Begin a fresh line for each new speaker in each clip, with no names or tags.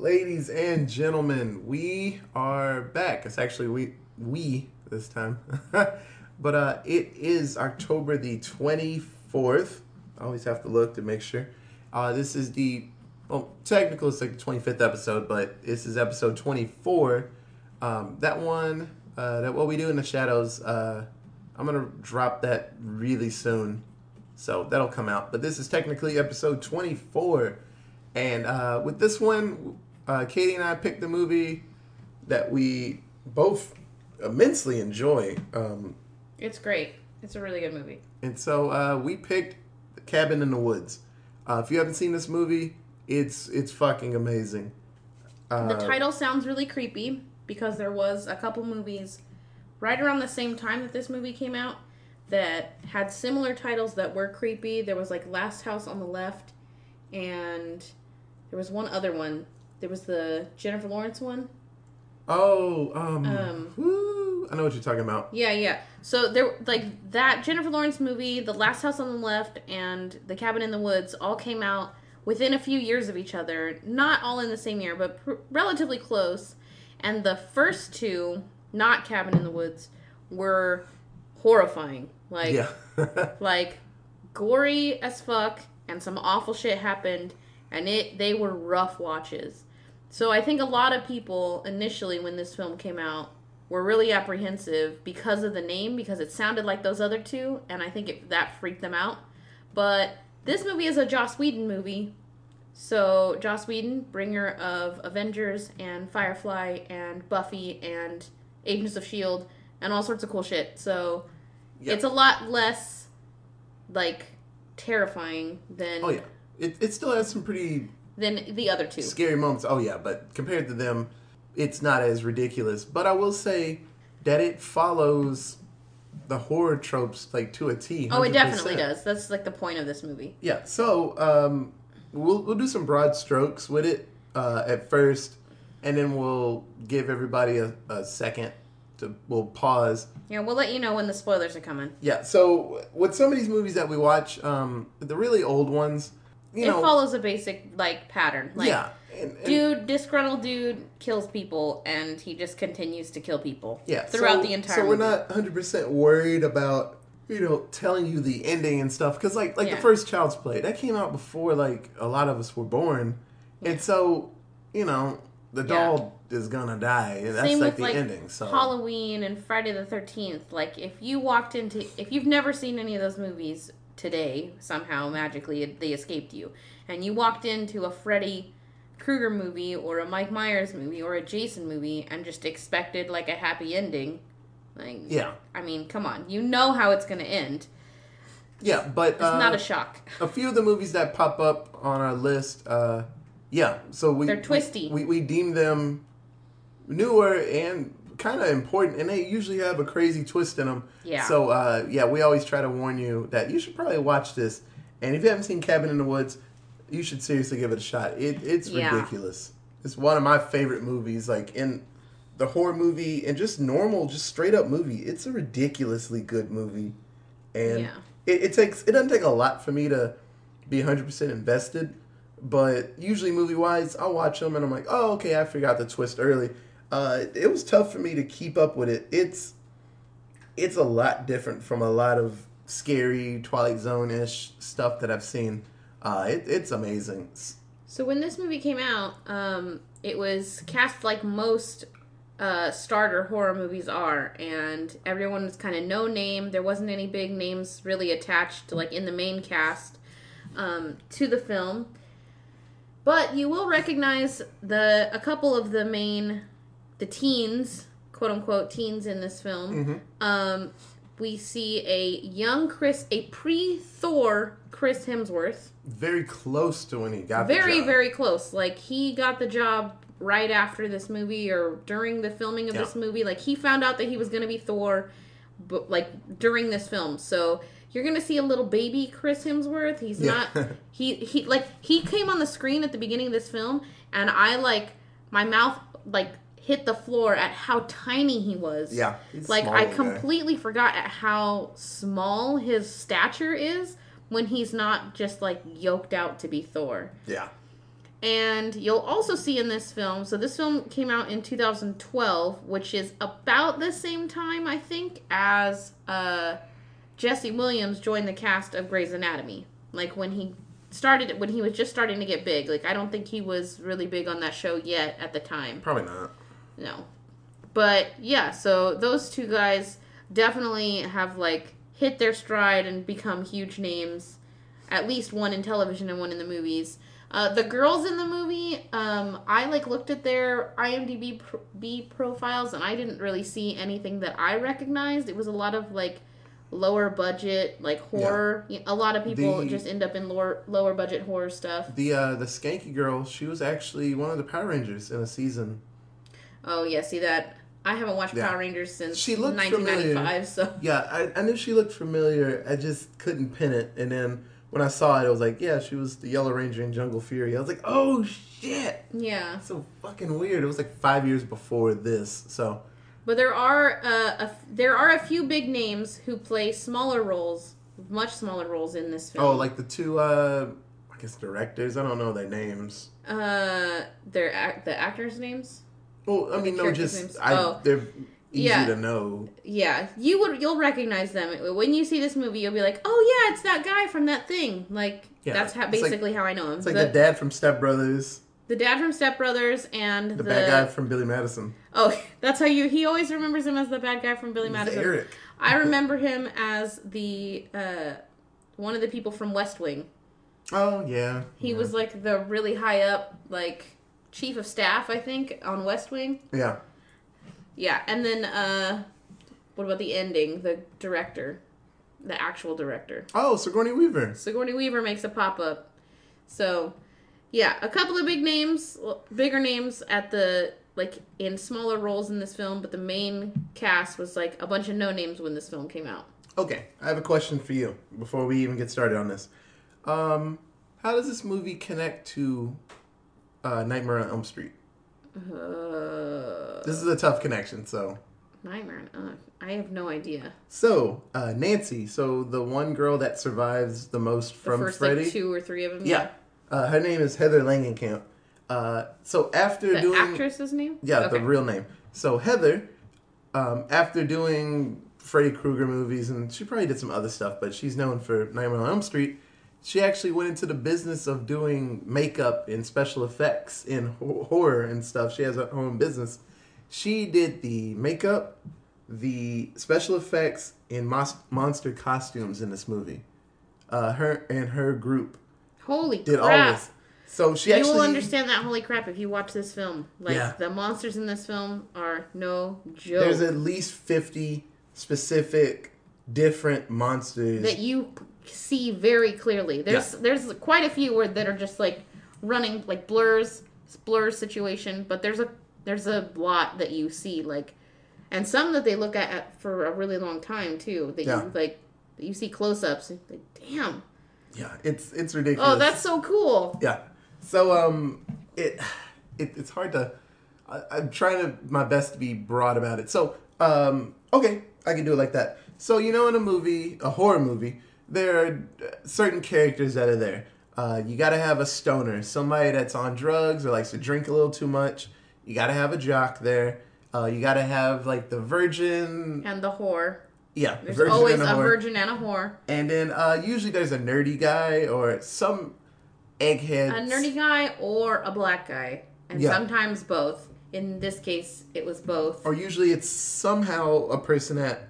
ladies and gentlemen, we are back. It's actually we we this time, but uh, it is October the twenty fourth. I always have to look to make sure. Uh, this is the well, technically it's like the twenty fifth episode, but this is episode twenty four. Um, that one, uh, that what we do in the shadows. Uh, I'm gonna drop that really soon, so that'll come out. But this is technically episode twenty four. And uh, with this one, uh, Katie and I picked the movie that we both immensely enjoy. Um,
It's great. It's a really good movie.
and so uh, we picked Cabin in the Woods. Uh, if you haven't seen this movie, it's it's fucking amazing. Uh,
The title sounds really creepy because there was a couple movies right around the same time that this movie came out that had similar titles that were creepy. There was like Last House on the Left and there was one other one. There was the Jennifer Lawrence one.
Oh, um,
Um,
woo, I know what you're talking about.
Yeah, yeah. So there, like that Jennifer Lawrence movie, The Last House on the Left, and The Cabin in the Woods all came out within a few years of each other. Not all in the same year, but pr- relatively close. And the first two, not Cabin in the Woods, were horrifying. Like,
Yeah,
like gory as fuck, and some awful shit happened, and it they were rough watches. So I think a lot of people initially when this film came out were really apprehensive because of the name because it sounded like those other two, and I think it, that freaked them out. But this movie is a Joss Whedon movie. So Joss Whedon, bringer of Avengers and Firefly and Buffy and Agents of Shield and all sorts of cool shit. So
Yeah.
it's a lot less like terrifying than
oh yeah. It it still has some pretty
than the other two.
scary moments. Oh yeah, but compared to them, it's not as ridiculous. But I will say that it follows the horror tropes like to a T.
Oh, it definitely does. That's like the point of this movie.
Yeah. So um, we'll we'll do some broad strokes with it uh, at first, and then we'll give everybody a, a second to we'll pause.
Yeah, we'll let you know when the spoilers are coming.
Yeah. So with some of these movies that we watch, um, the really old ones, you
it follows a basic like pattern. Like
yeah. And, and-
dude, disgruntled dude kills people and he just continues to kill people.
Yeah,
Throughout
so-
the entire
So we're not hundred percent worried about you know telling you the ending and stuff because like like
Yeah.
the first Child's Play that came out before like a lot of us were born, and so you know the
Yeah.
doll is gonna die, and that's
Same
like
with
the
like
ending. So
Halloween and Friday the Thirteenth. Like if you walked into if you've never seen any of those movies today, somehow magically they escaped you, and you walked into a Freddy Krueger movie or a Mike Myers movie or a Jason movie and just expected like a happy ending, like
yeah,
I mean, come on, you know how it's gonna end.
yeah, but
It's
uh,
not a shock.
a few of the movies that pop up on our list, uh, yeah, so we
They're twisty.
We, we deem them newer and kind of important, and they usually have a crazy twist in them.
Yeah.
So uh, yeah, we always try to warn you that you should probably watch this, and if you haven't seen Cabin in the Woods, you should seriously give it a shot. It, it's
Yeah.
ridiculous. It's one of my favorite movies, like in the horror movie and just normal, just straight up movie. It's a ridiculously good movie, and
Yeah.
it, it takes it doesn't take a lot for me to be 100% invested but usually movie wise i'll watch them and i'm like oh okay i forgot the twist early uh, it was tough for me to keep up with it it's it's a lot different from a lot of scary twilight zone-ish stuff that i've seen uh, it, it's amazing
So when this movie came out, um, it was cast like most uh, starter horror movies are, and everyone was kind of no name. There wasn't any big names really attached, like in the main cast, um, to the film. But you will recognize the a couple of the main, the teens, quote unquote teens in this film. Um, we see a young Chris, a pre-Thor Chris Hemsworth
very close to when he got
very
the job.
very close like he got the job right after this movie or during the filming of
Yeah.
this movie like he found out that he was going to be thor but like during this film so you're going to see a little baby chris hemsworth he's
Yeah.
not he he like he came on the screen at the beginning of this film and i like my mouth like hit the floor at how tiny he was
yeah
like I
little guy.
completely forgot at how small his stature is when he's not just like yoked out to be Thor.
yeah
And you'll also see in this film, so this film came out in 2012, which is about the same time, I think, as uh, Jesse Williams joined the cast of Grey's Anatomy. Like when he started, when he was just starting to get big. Like I don't think he was really big on that show yet at the time.
Probably not.
No. But yeah, so those two guys definitely have like hit their stride and become huge names. At least one in television and one in the movies. Uh, the girls in the movie, um, I like looked at their IMDb pro- B profiles and I didn't really see anything that I recognized. It was a lot of like lower budget, like horror. A lot of people
The-
just end up in lower lower budget horror stuff.
The uh, the skanky girl, she was actually one of the Power Rangers in a season.
Oh yeah, see that. I haven't watched
Yeah.
Power Rangers since
She looked
1995, so
Yeah, I, I knew she looked familiar. I just couldn't pin it. And then when I saw it, I was like, yeah, she was the Yellow Ranger in Jungle Fury. I was like, oh shit,
yeah.
that's so fucking weird. It was like five years before this, so
But there are uh, a, there are a few big names who play smaller roles, much smaller roles in this film.
oh, like the two, uh, I guess directors. I don't know their names.
uh, their ac- the actors' names.
Well, I mean, no, just
names?
I.
Oh.
They're easy
Yeah.
to know.
Yeah, you would you'll recognize them when you see this movie. You'll be like, oh yeah, it's that guy from that thing. Like
Yeah,
that's how
it's like-
basically how I know him.
It's like
the,
the dad from Step Brothers,
the dad from Step Brothers and
the,
the,
bad guy from Billy Madison.
Oh, that's how you. He always remembers him as the bad guy from Billy
It's
Madison.
Eric.
I remember him as the uh, one of the people from West Wing.
Oh yeah.
He
yeah.
was like the really high up, like chief of staff, I think, on West Wing.
Yeah.
Yeah, and then uh, what about the ending? The director, the actual director,
Oh, Sigourney Weaver.
Sigourney Weaver makes a pop up. So, yeah, a couple of big names, bigger names at the like in smaller roles in this film, but the main cast was like a bunch of no names when this film came out.
Okay, I have a question for you before we even get started on this. Um, how does this movie connect to uh, Nightmare on Elm Street?
Uh,
This is a tough connection. So,
Nightmare. Uh, I have no idea.
so uh, Nancy, so the one girl that survives the most
The
from
first
Freddy,
like two or three of them.
yeah, uh, her name is Heather Langenkamp. Uh, so after
The
doing
actress's name?
Yeah,
Okay.
the real name. So Heather, um, after doing Freddy Krueger movies, and she probably did some other stuff, but she's known for Nightmare on Elm Street. She actually went into the business of doing makeup and special effects in horror and stuff. She has her own business. She did the makeup, the special effects, and mos- monster costumes in this movie. Uh, her and her group
Holy
did
crap.
all this. So she
you
actually
will understand that holy crap if you watch this film. Like
Yeah.
the monsters in this film are no joke.
There's at least 50 specific different monsters.
that you see very clearly. There's there's quite a few where that are just like running like blurs, blur situation, but there's a there's a lot that you see like and some that they look at, at for a really long time too. That
Yeah.
you like that you see close ups. Like, damn.
yeah, it's it's ridiculous.
Oh, that's so cool.
yeah. So um, it, it it's hard to. I, I'm trying to my best to be broad about it. So um, okay, I can do it like that. So you know, in a movie, a horror movie, there are certain characters that are there. Uh, you got to have a stoner, somebody that's on drugs or likes to drink a little too much. You got to have a jock there. Uh, you got to have like the virgin.
And the whore.
Yeah,
There's
virgin
always a
a
virgin and a whore.
And then uh, usually there's a nerdy guy or some egghead.
A nerdy guy or a black guy. And
Yeah.
sometimes both. In this case, it was both.
Or usually it's somehow a person that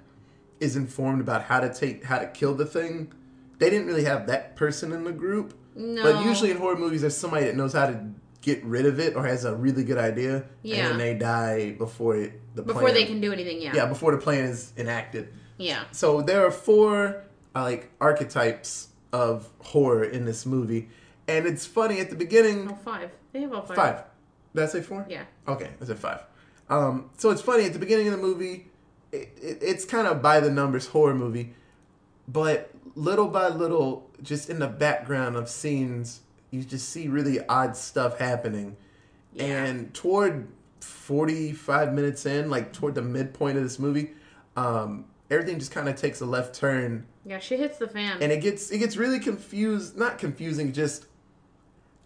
is informed about how to take how to kill the thing. They didn't really have that person in the group.
No.
But usually in horror movies there's somebody that knows how to get rid of it or has a really good idea.
Yeah.
And then they die before it, the
before
plan.
they can do anything, yeah.
Yeah, before the plan is enacted.
Yeah.
So there are four uh, like archetypes of horror in this movie. And it's funny at the beginning
Oh, five. They have all five.
Five. Did I say four?
Yeah.
Okay, I said five. Um, so it's funny at the beginning of the movie, it, it, it's kind of by the numbers horror movie, but little by little, just in the background of scenes, you just see really odd stuff happening.
Yeah.
And toward 45 minutes in, like toward the midpoint of this movie, um, everything just kind of takes a left turn
Yeah, she hits the fan.
and it gets it gets really confused not confusing just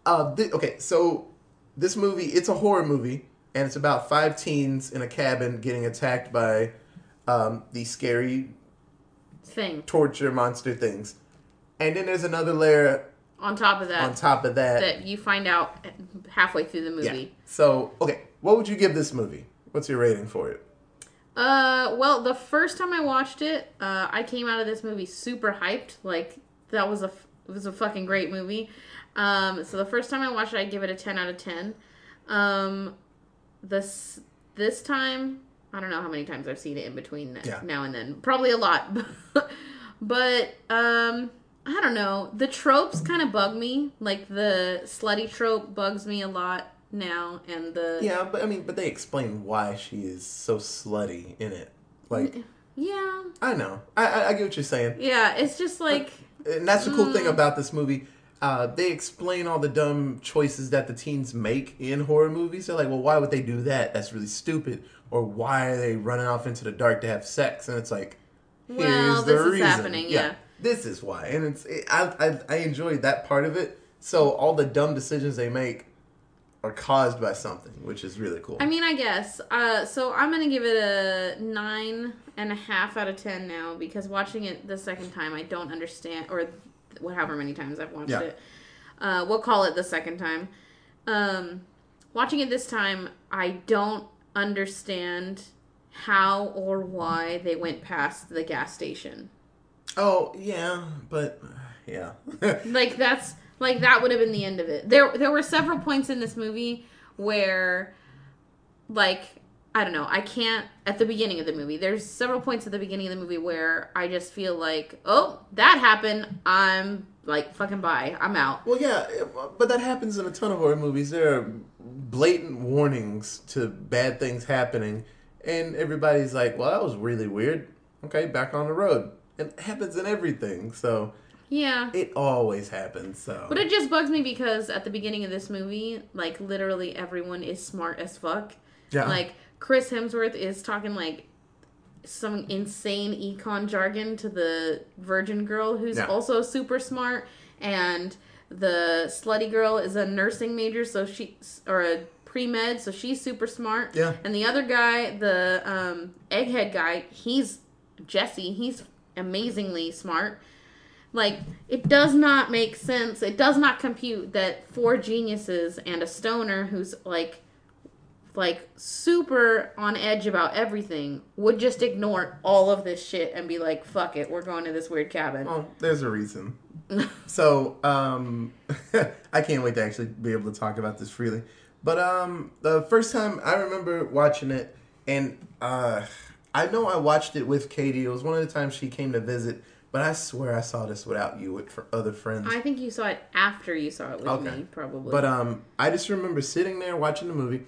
Uh, thi- okay, so this movie, it's a horror movie, and it's about five teens in a cabin getting attacked by um, these scary
Thing.
torture monster things. And then there's another layer
On top of that,
on top of that.
that you find out halfway through the
yeah.
movie.
So, okay, what would you give this movie? What's your rating for it?
Uh, well, the first time I watched it, uh, I came out of this movie super hyped. Like that was a it was a fucking great movie. Um, so the first time I watched it, I give it a ten out of ten. Um, this this time, I don't know how many times I've seen it in between
Yeah.
now and then. Probably a lot, but um, I don't know. The tropes kind of bug me. Like the slutty trope bugs me a lot now, and the
Yeah, but I mean, but they explain why she is so slutty in it. Like,
yeah
I know, I I, I get what you're saying,
yeah. It's just like.
and that's the cool
Mm.
thing about this movie. Uh, they explain all the dumb choices that the teens make in horror movies. They're like, well, why would they do that? That's really stupid. Or why are they running off into the dark to have sex? And it's like, here's
Well,
the
this is
reason.
happening, yeah.
this is why. And it's it, I, I I enjoyed that part of it. So all the dumb decisions they make are caused by something, which is really cool.
I mean, I guess. Uh, so I'm gonna give it a nine and a half out of ten now because watching it the second time, I don't understand, or whatever many times I've watched
Yeah.
it. Uh, we'll call it the second time. Um, watching it this time, I don't understand how or why they went past the gas station.
Oh yeah, but yeah,
like that's like that would have been the end of it. There there were several points in this movie where like I don't know, I can't at the beginning of the movie. There's several points at the beginning of the movie where I just feel like, "Oh, that happened. I'm like fucking bye. I'm out."
well yeah, but that happens in a ton of horror movies. There are blatant warnings to bad things happening, and everybody's like, "Well, that was really weird." Okay, back on the road. It happens in everything, so
Yeah.
it always happens. So,
But it just bugs me because at the beginning of this movie, like literally everyone is smart as fuck.
yeah,
Like Chris Hemsworth is talking like some insane econ jargon to the virgin girl who's
Yeah.
also super smart and the slutty girl is a nursing major so she or a pre-med so she's super smart
Yeah.
and the other guy the um egghead guy he's jesse he's amazingly smart like it does not make sense it does not compute that four geniuses and a stoner who's like like super on edge about everything would just ignore all of this shit and be like fuck it we're going to this weird cabin
Well, there's a reason. so, um, I can't wait to actually be able to talk about this freely. But um, the first time I remember watching it, and uh, I know I watched it with Katie. It was one of the times she came to visit, but I swear I saw this without you with for other friends.
i think you saw it after you saw it with
Okay.
me probably
But um, I just remember sitting there watching the movie,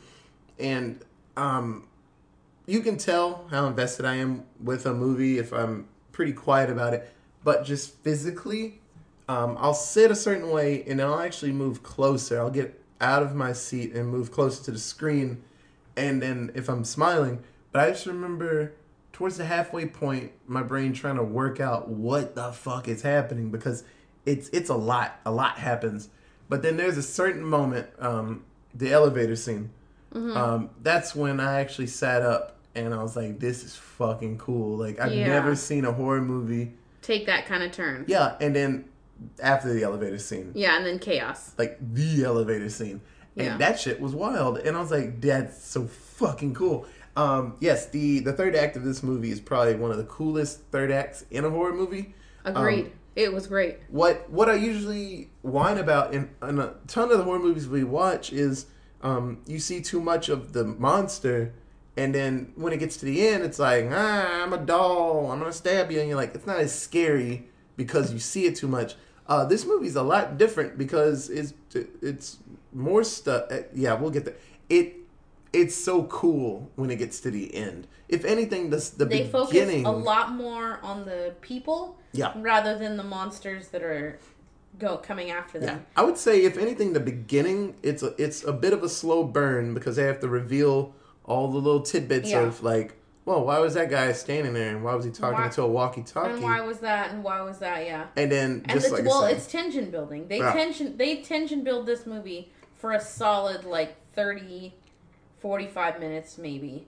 and um, you can tell how invested I am with a movie if I'm pretty quiet about it. But just physically, um, I'll sit a certain way, and I'll actually move closer. I'll get out of my seat and move closer to the screen, and then if I'm smiling, but I just remember towards the halfway point, my brain trying to work out what the fuck is happening because it's it's a lot. A lot happens, but then there's a certain moment, um, the elevator scene. Um, that's when I actually sat up and I was like, "This is fucking cool." Like I've
Yeah.
never seen a horror movie.
take that kind of turn
Yeah, and then after the elevator scene,
yeah and then chaos
like the elevator scene. And
Yeah.
that shit was wild. And I was like, that's so fucking cool. Um, yes, the, the third act of this movie is probably one of the coolest third acts in a horror movie.
agreed
Um,
it was great
What what I usually whine about in, in a ton of the horror movies we watch is um, you see too much of the monster, and then when it gets to the end, it's like, ah, I'm a doll, I'm gonna stab you, and you're like, it's not as scary because you see it too much. Uh, this movie's a lot different because it's it's more stuff. Yeah, we'll get there. It it's so cool when it gets to the end. If anything, the the
they focus a lot more on the people
yeah,
rather than the monsters that are go coming after
Yeah,
them
I would say if anything, the beginning it's a it's a bit of a slow burn because they have to reveal all the little tidbits
Yeah.
of like well, why was that guy standing there, and why was he talking
Why-
into a walkie-talkie?
And why was that? And why was that? Yeah.
And then
And
just
it's,
like
well,
said,
it's tension building. They
Yeah.
tension they tension build this movie for a solid like 30, 45 minutes maybe.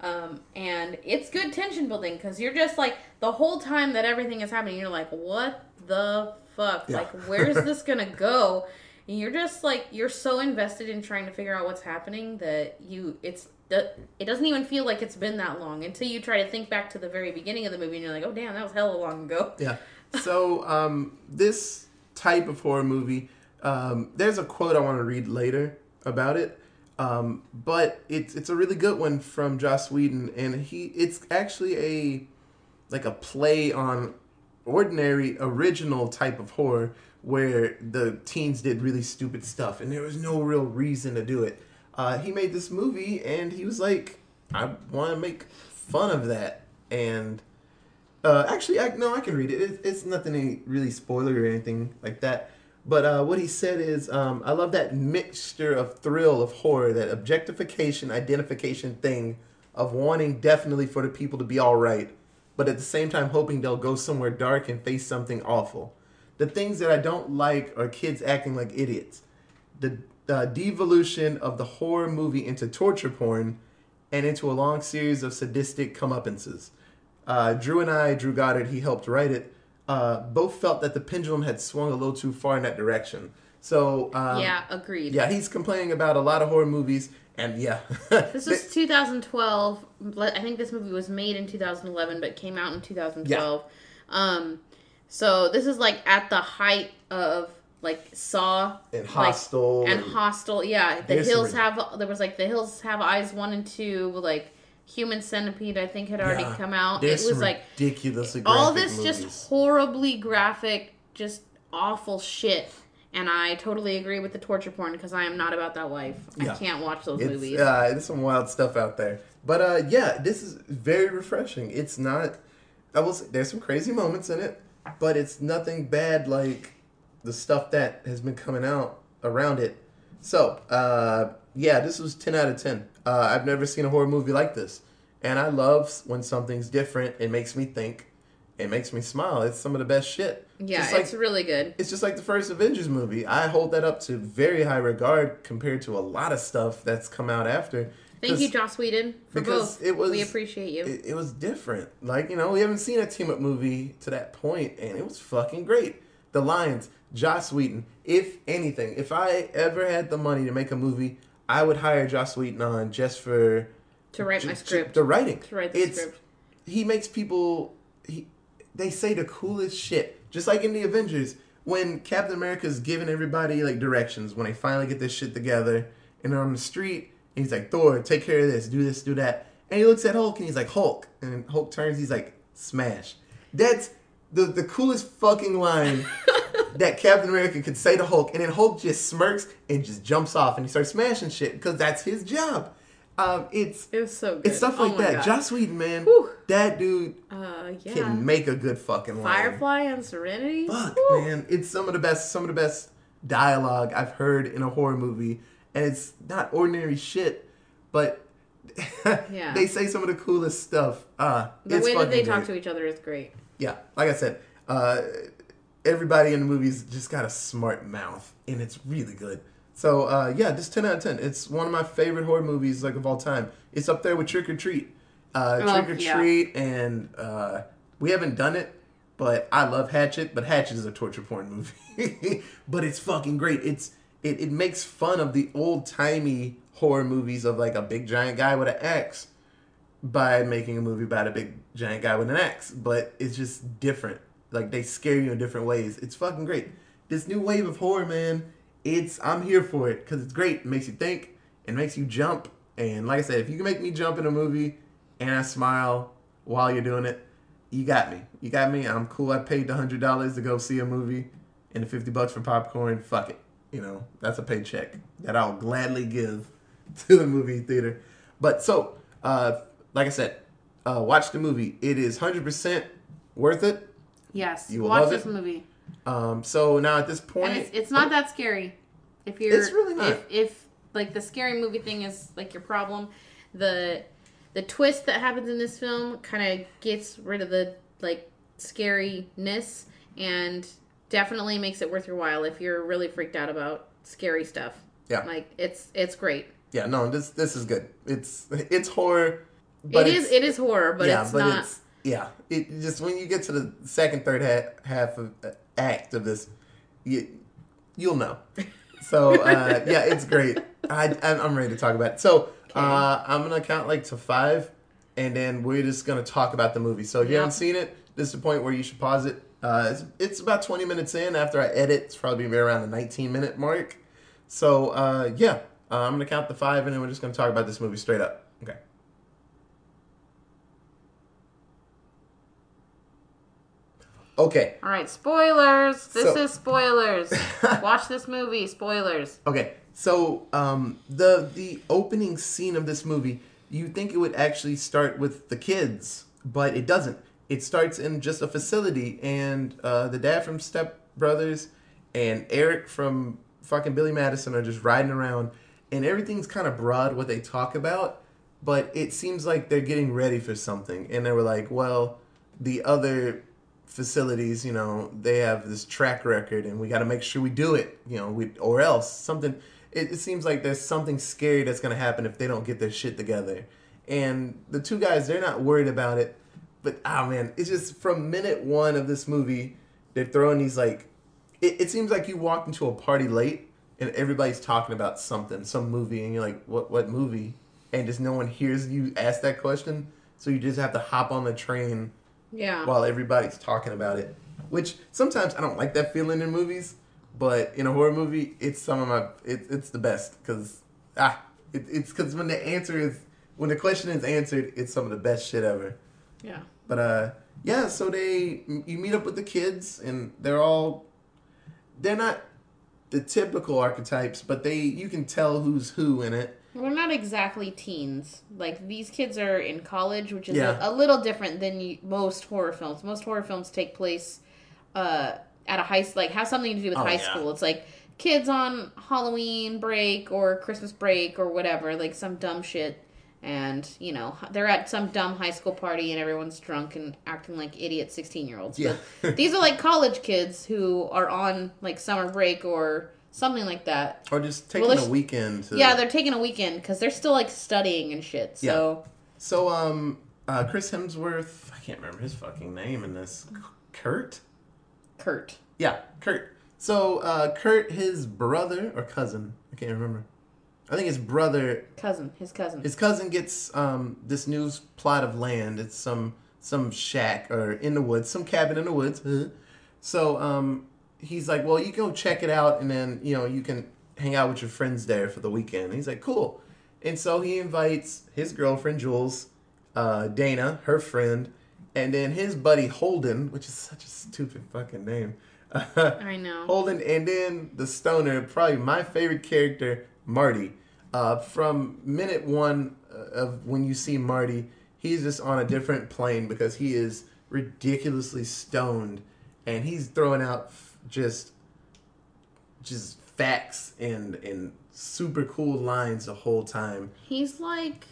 Um, and it's good tension building because you're just like the whole time that everything is happening, you're like, what the fuck?
Yeah.
Like, where's this gonna go? And you're just like you're so invested in trying to figure out what's happening that you it's it doesn't even feel like it's been that long until you try to think back to the very beginning of the movie and you're like, oh damn, that was hella long ago.
Yeah. So um, this type of horror movie, um, there's a quote I want to read later about it, um, but it's it's a really good one from Joss Whedon, and he it's actually a like a play on ordinary original type of horror where the teens did really stupid stuff and there was no real reason to do it. Uh, he made this movie and he was like, I want to make fun of that and uh, actually, I, no, I can read it. it. It's nothing really spoiler or anything like that. But uh, what he said is, um, I love that mixture of thrill of horror, that objectification, identification thing of wanting definitely for the people to be all right, but at the same time hoping they'll go somewhere dark and face something awful. The things that I don't like are kids acting like idiots. The uh, devolution of the horror movie into torture porn and into a long series of sadistic comeuppances. Uh, Drew and I, Drew Goddard, he helped write it. Uh, both felt that the pendulum had swung a little too far in that direction. So um,
yeah, agreed.
yeah, he's complaining about a lot of horror movies, and yeah,
This was 2012. I think this movie was made in 2011, but came out in 2012. Yeah. Um, so this is like at the height of like Saw
and
like,
hostile
and Hostel. Yeah, the
There's
Hills have there was like the Hills have eyes one and two. Like Human Centipede, I think had already
Yeah.
come out. It was like
ridiculously
all this
movies.
just horribly graphic, just awful shit. And I totally agree with the torture porn because I am not about that life.
Yeah.
I can't watch those
it's,
movies.
Uh, there's some wild stuff out there. But uh, yeah, this is very refreshing. It's not. I will say there's some crazy moments in it, but it's nothing bad like the stuff that has been coming out around it. So uh, yeah, this was ten out of ten. Uh, I've never seen a horror movie like this, and I love when something's different. It makes me think. It makes me smile. It's some of the best shit.
Yeah,
Just like-
it's really good.
it's just like the first Avengers movie. I hold that up to very high regard compared to a lot of stuff that's come out after.
Thank you, Joss Whedon, for
because
both.
it was-
we appreciate you.
It, it was different. Like, you know, we haven't seen a team up movie to that point, and it was fucking great. The Lions, Joss Whedon. If anything, if I ever had the money to make a movie, I would hire Joss Whedon on just for
to write my
ju- ju-
script.
the writing.
To write the
It's-
script.
he makes people he they say the coolest shit just like in the avengers when captain america's giving everybody like directions when they finally get this shit together and they're on the street and he's like thor take care of this do this do that. And he looks at hulk and he's like hulk. And hulk turns he's like smash. That's the the coolest fucking line that Captain America could say to Hulk, and then Hulk just smirks and just jumps off and he starts smashing shit because that's his job. Um, it's
It was so good.
it's stuff
Oh
like
my
that.
God.
Joss Whedon, man,
Whew.
that dude
uh, yeah.
can make a good fucking line.
Firefly and Serenity.
Fuck,
Woo.
man, it's some of the best, some of the best dialogue I've heard in a horror movie, and it's not ordinary shit, but
Yeah.
they say some of the coolest stuff. Uh,
The way that they talk
great.
to each other is great.
Yeah, like I said, uh, everybody in the movies just got a smart mouth, and it's really good. So uh, yeah, just ten out of ten. It's one of my favorite horror movies like of all time. It's up there with Trick or Treat. Uh,
Oh,
Trick or
yeah.
Treat, and uh, we haven't done it, but I love Hatchet. But Hatchet is a torture porn movie, but it's fucking great. It's it, it makes fun of the old timey horror movies of like a big giant guy with an axe by making a movie about a big giant guy with an axe, but it's just different. Like they scare you in different ways. It's fucking great. This new wave of horror, man. It's I'm here for it because it's great. It makes you think. It makes you jump. And like I said, if you can make me jump in a movie and I smile while you're doing it, you got me. You got me. I'm cool. I paid the hundred dollars to go see a movie and the fifty bucks for popcorn. Fuck it. You know that's a paycheck that I'll gladly give to the movie theater. But so, uh, like I said, uh, watch the movie. It is hundred percent worth it.
Yes,
You will
watch
love
this
it.
movie,
Um, so now at this point,
it's it's not that scary. If you're,
It's really not.
If, if like the scary movie thing is like your problem, the the twist that happens in this film kind of gets rid of the like scariness and definitely makes it worth your while if you're really freaked out about scary stuff.
Yeah.
Like it's it's great.
Yeah, no, this this is good. It's it's horror,
But it is it is horror, but
yeah,
it's
but
not.
it's yeah. It just when you get to the second, third half, half of uh, act of this, you you'll know. So uh, yeah, it's great. I I'm I'm ready to talk about it. So uh, I'm gonna count like to five, and then we're just gonna talk about the movie. So if you
Yep.
haven't seen it, this is the point where you should pause it. Uh, it's, it's about 20 minutes in. After I edit, it's probably be around the 19 minute mark. So uh, yeah, uh, I'm gonna count the five, and then we're just gonna talk about this movie straight up. Okay. Okay.
All right, spoilers. This
So-
is spoilers. Watch this movie. Spoilers.
Okay, so um, the the opening scene of this movie, you think it would actually start with the kids, but it doesn't. It starts in just a facility, and uh, the dad from Step Brothers and Eric from fucking Billy Madison are just riding around, and everything's kind of broad what they talk about, but it seems like they're getting ready for something, and they were like, well, the other facilities, you know, they have this track record and we got to make sure we do it, you know, we, or else something, it, it seems like there's something scary that's to happen if they don't get their shit together. And the two guys, they're not worried about it. But, ah, man, it's just from minute one of this movie, they're throwing these, like, it, it seems like you walked into a party late and everybody's talking about something, some movie, and you're like, what, what movie? And just no one hears you ask that question. So you just have to hop on the train
Yeah.
while everybody's talking about it. Which sometimes I don't like that feeling in movies, but in a horror movie, it's some of my it, it's the best because ah, it, it's because when the answer is when the question is answered, it's some of the best shit ever.
yeah.
But uh, yeah, so they you meet up with the kids and they're all they're not the typical archetypes, but they you can tell who's who in it.
They're not exactly teens. Like these kids are in college, which is
Yeah.
a, a little different than you, most horror films. Most horror films take place uh, at a high school, like have something to do with
Oh,
high
yeah.
school. It's like kids on Halloween break or Christmas break or whatever, like some dumb shit. And you know they're at some dumb high school party and everyone's drunk and acting like idiot sixteen year olds.
Yeah.
these are like college kids who are on like summer break or something like that.
Or just taking
Well,
a weekend to
Yeah, they're taking a weekend because they're still like studying and shit. So
So, um, uh, Chris Hemsworth, I can't remember his fucking name in this. Kurt?
Kurt.
Yeah, Kurt. So, uh, Kurt, his brother or cousin, I can't remember. I think his brother,
cousin, his cousin.
his cousin gets um this new plot of land. It's some some shack or in the woods, some cabin in the woods. So, um, he's like, well, you go check it out, and then you know you can hang out with your friends there for the weekend. And he's like, cool. And so he invites his girlfriend Jules, uh, Dana, her friend, and then his buddy Holden, which is such a stupid fucking name.
I know.
Holden, and then the stoner, probably my favorite character, Marty. Uh, from minute one uh, of when you see Marty, he's just on a different plane because he is ridiculously stoned, and he's throwing out just, just facts and and super cool lines the whole time.
He's like,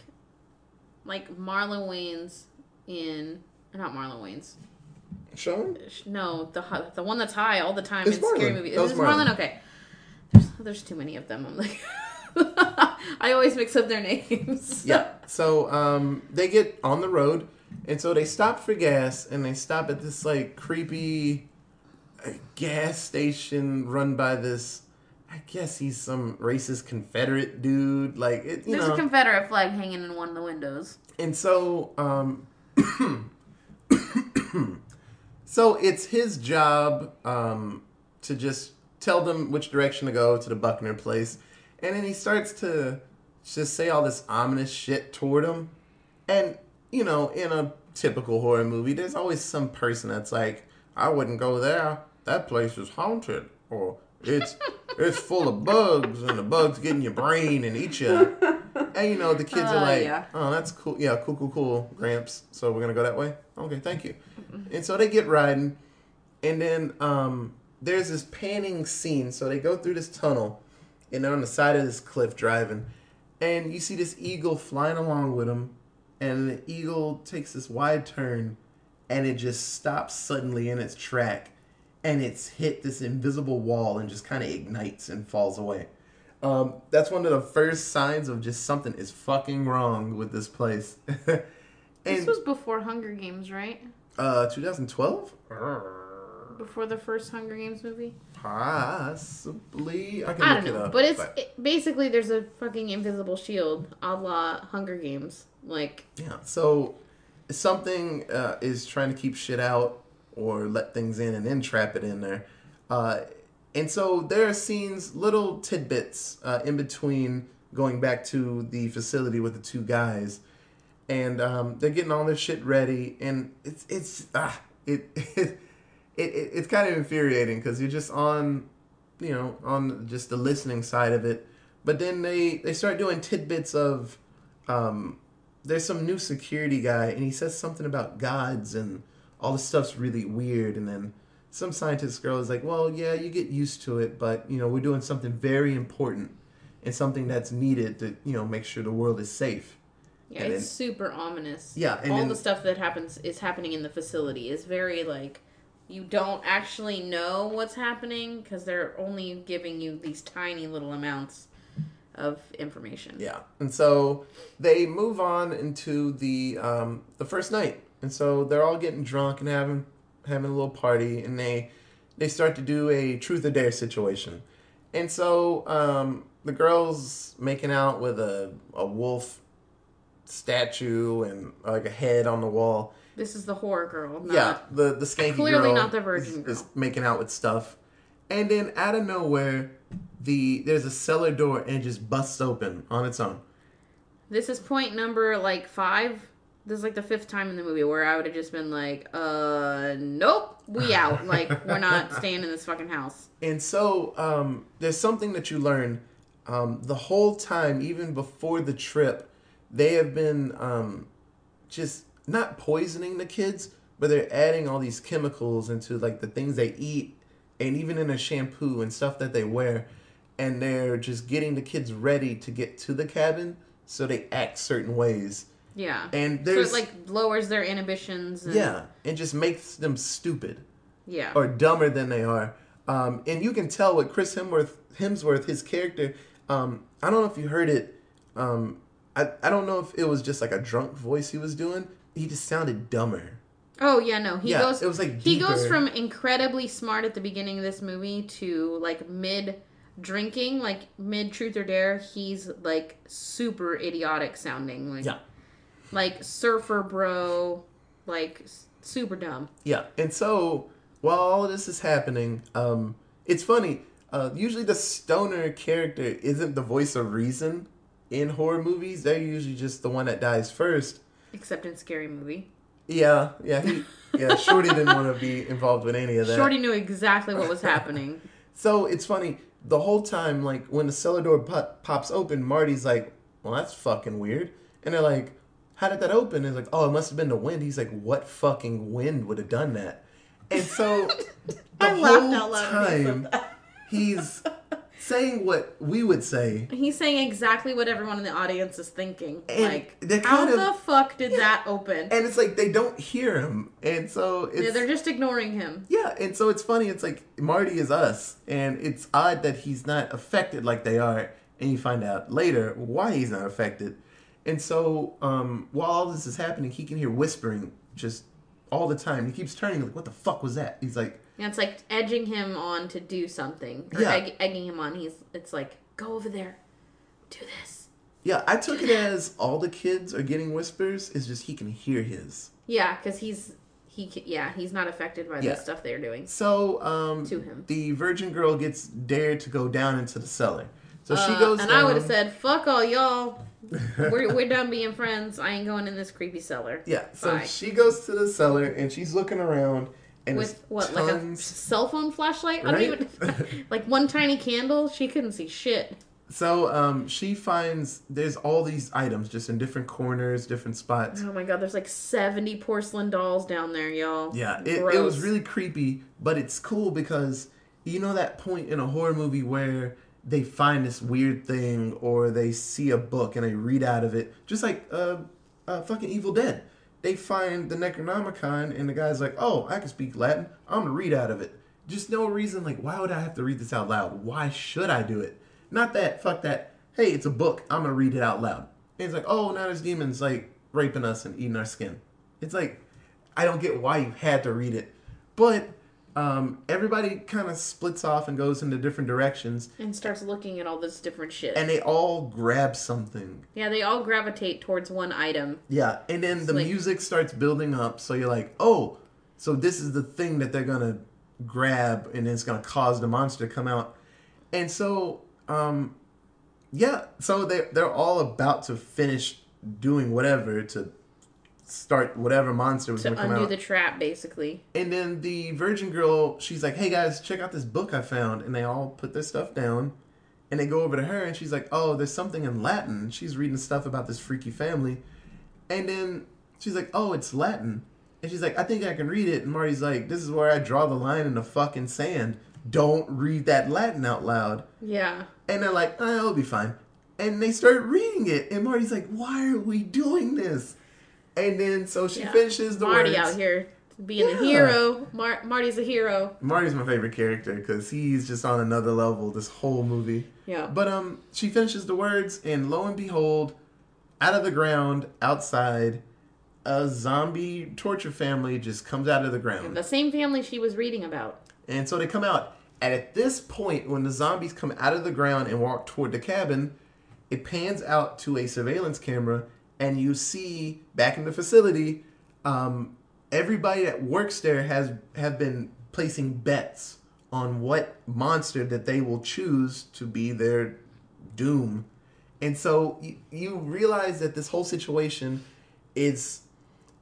like Marlon Wayans in not Marlon Wayans.
Sean?
No, the the one that's high all the time
It's
in scary
Marlon.
movies.
That
Is Marlon?
Marlon.
Okay. There's, there's too many of them. I'm like, I always mix up their names.
Yeah. So um, they get on the road, and so they stop for gas, and they stop at this like creepy gas station run by this. I guess he's some racist Confederate dude. Like it, you
There's
know.
a Confederate flag hanging in one of the windows.
and so, um, so it's his job um, to just tell them which direction to go to the Buckner place, and then he starts to just say all this ominous shit toward him, and you know, in a typical horror movie, there's always some person that's like, "I wouldn't go there. That place is haunted," or "It's it's full of bugs, and the bugs get in your brain and eat you." And you know, the kids are
Uh,
like,
yeah.
"Oh, that's cool. Yeah, cool, cool, cool, Gramps. So we're gonna go that way. Okay, thank you." And so they get riding, and then um, there's this panning scene. So they go through this tunnel, and they're on the side of this cliff driving, and you see this eagle flying along with them, and the eagle takes this wide turn, and it just stops suddenly in its track, and it's hit this invisible wall and just kind of ignites and falls away. Um, that's one of the first signs of just something is fucking wrong with this place.
This was before Hunger Games, right?
uh, 2012,
Before the first Hunger Games movie.
possibly. I can
I
look
don't know,
it up.
but it's it, basically there's a fucking invisible shield, a la Hunger Games. Like,
Yeah. So something uh, is trying to keep shit out or let things in and then trap it in there. Uh, and so there are scenes, little tidbits uh, in between going back to the facility with the two guys, and um, they're getting all their shit ready, and it's it's ah it it, it, it it's kind of infuriating because you're just on you know on just the listening side of it, but then they they start doing tidbits of um, there's some new security guy and he says something about gods and all this stuff's really weird and then some scientist girl is like well yeah you get used to it but you know we're doing something very important and something that's needed to you know make sure the world is safe
yeah,
And
it's super ominous.
Yeah, and
all
then-
the stuff that happens is happening in the facility is very like you don't actually know what's happening because they're only giving you these tiny little amounts of information.
yeah and so they move on into the um, the first night and so they're all getting drunk and having having a little party and they they start to do a truth or dare situation and so um, the girls making out with a, a wolf statue and like a head on the wall
This is the horror girl. Not,
yeah the the skanky
Clearly
girl
not the virgin
is, is
girl.
making out with stuff and then out of nowhere the there's a cellar door and it just busts open on its own
This is point number like five. This is like the fifth time in the movie where I would have just been like, uh, nope, we out. like, we're not staying in this fucking house.
And so um, there's something that you learn um, the whole time, even before the trip, they have been um, just not poisoning the kids, but they're adding all these chemicals into like the things they eat and even in their shampoo and stuff that they wear. And they're just getting the kids ready to get to the cabin so they act certain ways.
Yeah.
And
so
there's
it like lowers their inhibitions. And,
yeah, and just makes them stupid.
Yeah.
or dumber than they are. Um, and you can tell what Chris Hemsworth, Hemsworth his character. Um, I don't know if you heard it. Um, I, I don't know if it was just like a drunk voice he was doing. He just sounded dumber.
Oh yeah, no. He
Yeah,
goes.
it was, like,
he goes from incredibly smart at the beginning of this movie to like mid drinking, like mid truth or dare. He's like super idiotic sounding, like
Yeah,
like surfer bro, like super dumb.
yeah. And so while all of this is happening, um, it's funny. Uh, usually the stoner character isn't the voice of reason in horror movies. They're usually just the one that dies first.
Except in scary movie,
Yeah, yeah, he, yeah. Shorty didn't want to be involved with any of that.
Shorty knew exactly what was happening.
So it's funny the whole time, like when the cellar door pop, pops open, Marty's like, "Well, that's fucking weird," and they're like, "How did that open?" And it's like, "Oh, it must have been the wind." He's like, "What fucking wind would have done that?" And so the
I
whole
laughed out loud when he said
time he's saying what we would say.
He's saying exactly what everyone in the audience is thinking.
And
like, how
of-
the fuck did that open?
And it's like they don't hear him, and so it's
yeah, they're just ignoring him.
Yeah, and so it's funny. It's like Marty is us, and it's odd that he's not affected like they are, and you find out later why he's not affected. And so, um, while all this is happening, he can hear whispering just all the time. He keeps turning like, "What the fuck was that?" He's like,
And it's like edging him on to do something, or
Yeah.
egg, egging him on. He's it's like go over there, do this.
"Yeah." I took it as all the kids are getting whispers. It's just he can hear his.
Yeah, because he's he yeah he's not affected by
Yeah.
the stuff they're doing.
So, um,
To him.
the virgin girl gets dared to go down into the cellar. So she
Uh,
goes,
and I would have said, "Fuck all y'all. we're we're done being friends. I ain't going in this creepy cellar."
Yeah, so
Bye.
she goes to the cellar and she's looking around and
With what, like a cell phone flashlight? I don't even like one tiny candle. She couldn't see shit.
So um, she finds there's all these items just in different corners, different spots.
Oh my god, there's like seventy porcelain dolls down there, y'all.
Yeah, it, it was really creepy, but it's cool because you know that point in a horror movie where they find this weird thing or they see a book and they read out of it, just like uh, uh, fucking Evil Dead. They find the Necronomicon, and the guy's like, "Oh, I can speak Latin. I'm gonna read out of it." Just no reason. Like, why would I have to read this out loud? Why should I do it? Not that. Fuck that. Hey, it's a book. I'm gonna read it out loud. And it's like, oh, now there's demons like raping us and eating our skin. It's like, I don't get why you had to read it, but um, everybody kind of splits off and goes into different directions,
And starts looking at all this different shit.
and they all grab something.
yeah, they all gravitate towards one item.
Yeah, and then the
like-
music starts building up, so you're like, oh, so this is the thing that they're gonna grab, and it's gonna cause the monster to come out. And so, um, yeah, so they they're all about to finish doing whatever to start whatever monster was
To
gonna come
undo
out.
the trap, basically.
And then the virgin girl, she's like, "Hey guys, check out this book I found." And they all put their stuff down, and they go over to her, and she's like, "Oh, there's something in Latin." She's reading stuff about this freaky family, and then she's like, "Oh, it's Latin," and she's like, "I think I can read it." And Marty's like, "This is where I draw the line in the fucking sand. Don't read that Latin out loud."
Yeah.
And they're like, oh, it'll be fine. And they start reading it, and Marty's like, "Why are we doing this?" And then so she
yeah.
finishes the words.
Marty
words.
out here being
Yeah.
a hero. Mar- Marty's a hero.
Marty's my favorite character because he's just on another level this whole movie.
Yeah.
But um, she finishes the words, and lo and behold, out of the ground, outside, a zombie torture family just comes out of the ground.
The same family she was reading about.
And so they come out. And at this point, when the zombies come out of the ground and walk toward the cabin, it pans out to a surveillance camera, and you see back in the facility, um, everybody that works there has have been placing bets on what monster that they will choose to be their doom. And so you, you realize that this whole situation is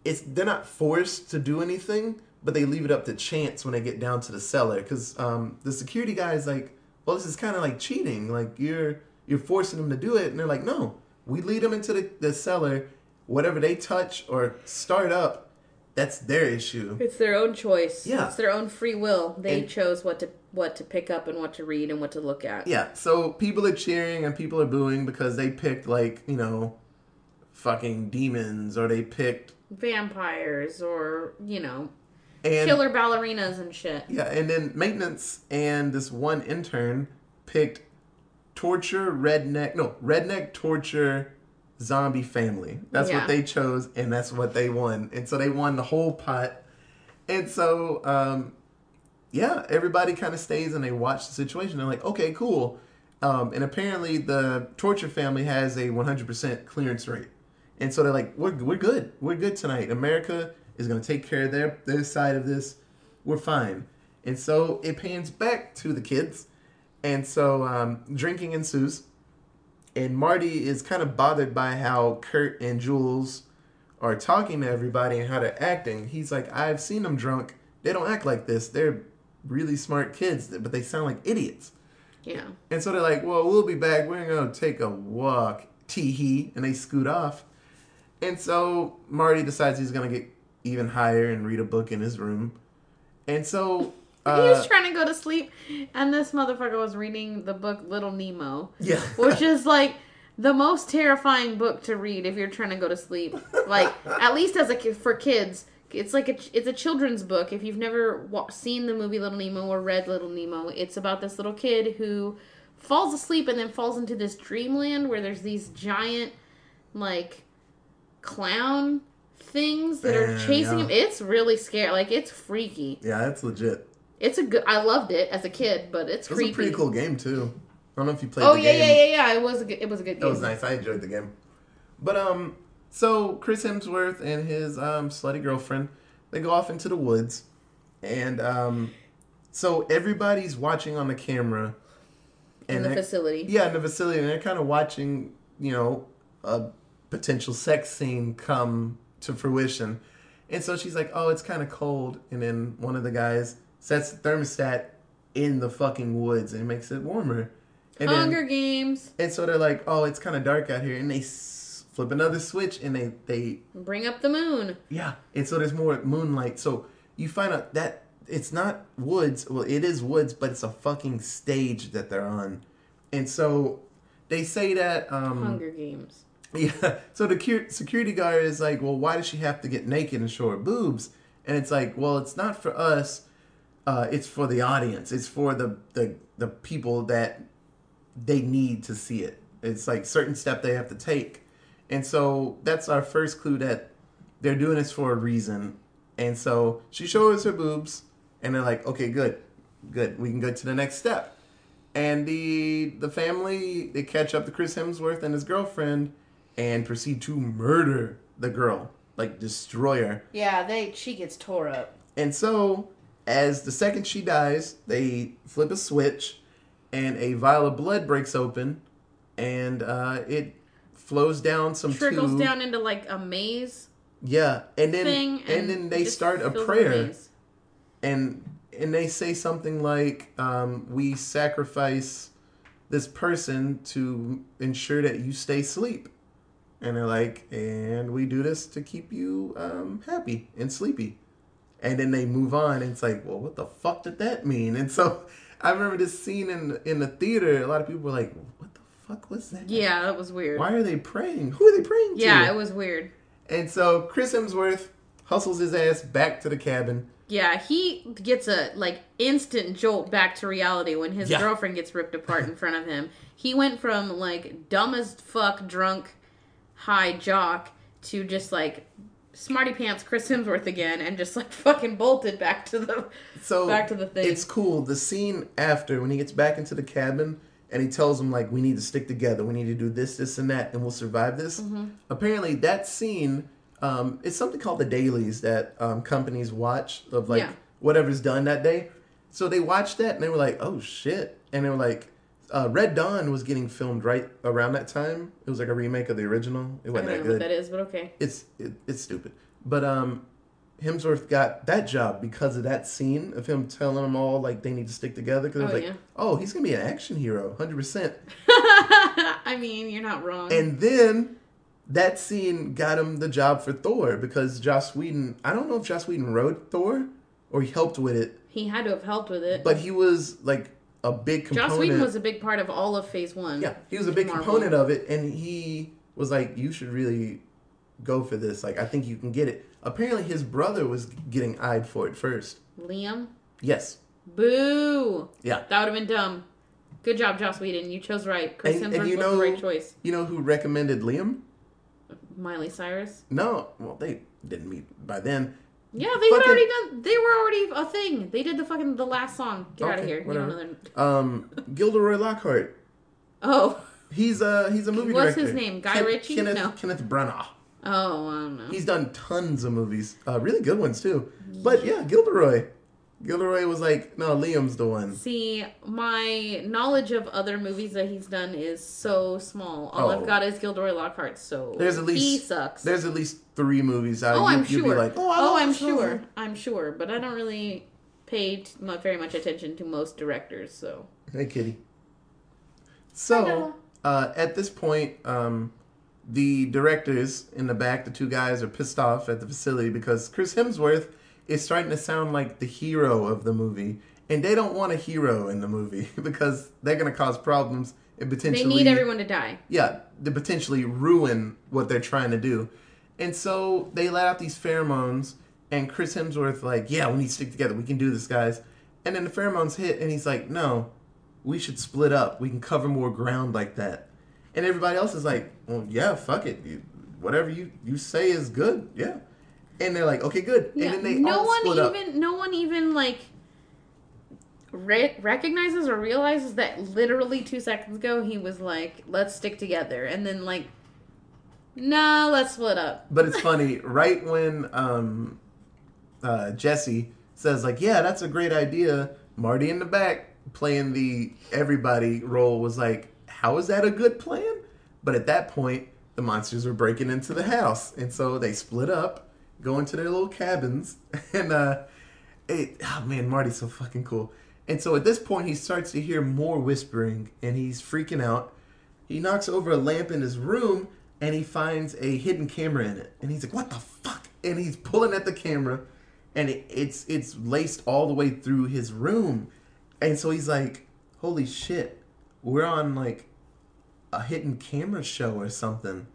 it's they're not forced to do anything, but they leave it up to chance when they get down to the cellar because um, the security guy is like, "Well, this is kind of like cheating. Like you're you're forcing them to do it," and they're like, "No, we lead them into the, the cellar. Whatever they touch or start up, that's their issue."
It's their own choice.
Yeah.
It's their own free will. They
And-
chose what to what to pick up and what to read and what to look at.
Yeah, so people are cheering and people are booing because they picked like you know, fucking demons or they picked
Vampires or, you know,
and
killer ballerinas and shit.
Yeah, and then maintenance and this one intern picked torture redneck no redneck torture zombie family. That's
Yeah.
what they chose, and that's what they won. And so they won the whole pot. And so, um, yeah, everybody kind of stays and they watch the situation. They're like, okay, cool. Um, and apparently, the torture family has a 100% clearance rate. And so they're like, we're, we're good. We're good tonight. America is going to take care of their, their side of this. We're fine. And so it pans back to the kids. And so um, drinking ensues. And Marty is kind of bothered by how Kurt and Jules are talking to everybody and how they're acting. He's like, I've seen them drunk. They don't act like this. They're really smart kids, but they sound like idiots.
Yeah.
And so they're like, well, we'll be back. We're going to take a walk. Tee hee. And they scoot off. And so Marty decides he's going to get even higher and read a book in his room. And so.
He
Uh,
was trying to go to sleep, and this motherfucker was reading the book Little Nemo,
yeah.
which is like the most terrifying book to read if you're trying to go to sleep. Like at least as a kid for kids, it's like a it's a children's book. If you've never wa- seen the movie Little Nemo or read Little Nemo, it's about this little kid who falls asleep and then falls into this dreamland where there's these giant like clown things that are chasing
yeah.
him. It's really scary. Like it's freaky.
Yeah, that's legit.
It's a good. I loved it as a kid, but it's
It was
creepy.
a pretty cool game, too. I don't know if you played
Oh
the
yeah,
game.
yeah, yeah, yeah. It was a good. It was a good game.
was nice. I enjoyed the game. But um, so Chris Hemsworth and his um slutty girlfriend, they go off into the woods, and um, so everybody's watching on the camera,
in the facility.
yeah, in the facility, and they're kind of watching, you know, a potential sex scene come to fruition. And so she's like, "Oh, it's kind of cold," and then one of the guys sets the thermostat in the fucking woods and makes it warmer. And then-
Hunger Games.
and so they're like, "Oh, it's kind of dark out here," and they s- flip another switch, and they they
Bring up the moon.
yeah, and so there's more moonlight. So you find out that it's not woods. Well, it is woods, but it's a fucking stage that they're on, and so they say that um,
Hunger Games.
Yeah. So the cu- security guard is like, well, why does she have to get naked and show her boobs? And it's like, well, it's not for us. Uh, it's for the audience. It's for the, the the people that they need to see it. It's like certain step they have to take. And so that's our first clue that they're doing this for a reason. And so she shows her boobs, and they're like, okay, good, good. We can go to the next step. And the the family they catch up to Chris Hemsworth and his girlfriend, and proceed to murder the girl, like destroy her.
Yeah, they she gets tore up.
And so, as the second she dies, they flip a switch, and a vial of blood breaks open, and uh, it flows down some
Trickles
tube.
down into like a maze
Yeah, and then
thing,
and, then they start a prayer, and and they say something like, um, "We sacrifice this person to ensure that you stay asleep," and they're like, "And we do this to keep you um, happy and sleepy," and then they move on. And it's like, "Well, what the fuck did that mean?" And so I remember this scene in in the theater. A lot of people were like, "What the fuck was that?"
Yeah, that was weird.
Why are they praying? Who are they praying to?
Yeah, it was weird.
And so Chris Hemsworth hustles his ass back to the cabin.
Yeah, he gets a like instant jolt back to reality when his
Yeah.
girlfriend gets ripped apart in front of him. He went from like dumb as fuck drunk high jock to just like smarty pants Chris Hemsworth again and just like fucking bolted back to the
So
back to the thing.
It's cool. The scene after when he gets back into the cabin and he tells him like we need to stick together. We need to do this, this, and that, and we'll survive this.
Mm-hmm.
Apparently, that scene um, it's something called the dailies that um, companies watch of like
Yeah.
whatever's done that day. So they watched that and they were like, "Oh shit!" And they were like, uh, "Red Dawn" was getting filmed right around that time. It was like a remake of the original. It wasn't I
don't
that
know
good
what that is, but okay.
it's it, it's stupid. But um, Hemsworth got that job because of that scene of him telling them all like they need to stick together. Because I was
Oh,
like,
yeah.
oh, he's gonna be an action hero, hundred percent.
I mean, you're not wrong.
And then that scene got him the job for Thor because Joss Whedon. I don't know if Joss Whedon wrote Thor or he helped with it,
he had to have helped with it.
but he was like a big component.
Joss Whedon was a big part of all of Phase One.
Yeah, he was a big
Marvel.
component of it, and he was like, "You should really go for this. Like, I think you can get it." Apparently, his brother was getting eyed for it first.
Liam.
Yes.
Boo.
Yeah.
That would have been dumb. Good job, Joss Whedon. You chose right. Chris
And-
Hemsworth
and you
was
know-
the right choice.
You know who recommended Liam?
Miley Cyrus.
No. Well, they didn't meet by then.
Yeah, they had already done. They were already a thing. They did the fucking the last song. Get out of here. You
whatever.
know their...
Um, Gilderoy Lockhart.
Oh,
He's a he's a movie
What's
director.
his name? Guy Ritchie?
Kenneth,
No.
Kenneth Branagh.
oh, I don't know.
He's done tons of movies, uh, really good ones too. But yeah, Gilderoy. Gilderoy was like, no, Liam's the one.
See, my knowledge of other movies that he's done is so small. All
Oh.
I've got is Gilderoy Lockhart. So
There's at least
he sucks.
There's at least three movies out.
oh,
you,
I'm
you'd
sure.
Be like, oh,
oh I'm sure.
movie."
I'm sure, but I don't really pay t- very much attention to most directors. So
Hey, kitty. So, uh, at this point, um, the directors in the back, the two guys, are pissed off at the facility because Chris Hemsworth is starting to sound like the hero of the movie, and they don't want a hero in the movie because they're going to cause problems and potentially
they need everyone to die.
yeah, to potentially ruin what they're trying to do. And so they let out these pheromones, and Chris Hemsworth like, yeah, we need to stick together. We can do this, guys. And then the pheromones hit, and he's like, no, we should split up. We can cover more ground like that. And everybody else is like, well, yeah, fuck it. Whatever you, you say is good. Yeah. And they're like, okay, good.
Yeah,
And then they
no one
split up.
even no one even like re- recognizes or realizes that literally two seconds ago he was like, "Let's stick together," and then like, "Nah, let's split up."
But it's funny, right when um, uh, Jesse says like, "Yeah, that's a great idea," Marty in the back playing the everybody role was like, "How is that a good plan?" But at that point, the monsters were breaking into the house, and so they split up, go into their little cabins, and uh, it. Oh man, Marty's so fucking cool. And so at this point, he starts to hear more whispering, and he's freaking out. He knocks over a lamp in his room and he finds a hidden camera in it. And he's like, "What the fuck?" And he's pulling at the camera, and it, it's it's laced all the way through his room. And so he's like, "Holy shit, we're on like a hidden camera show or something."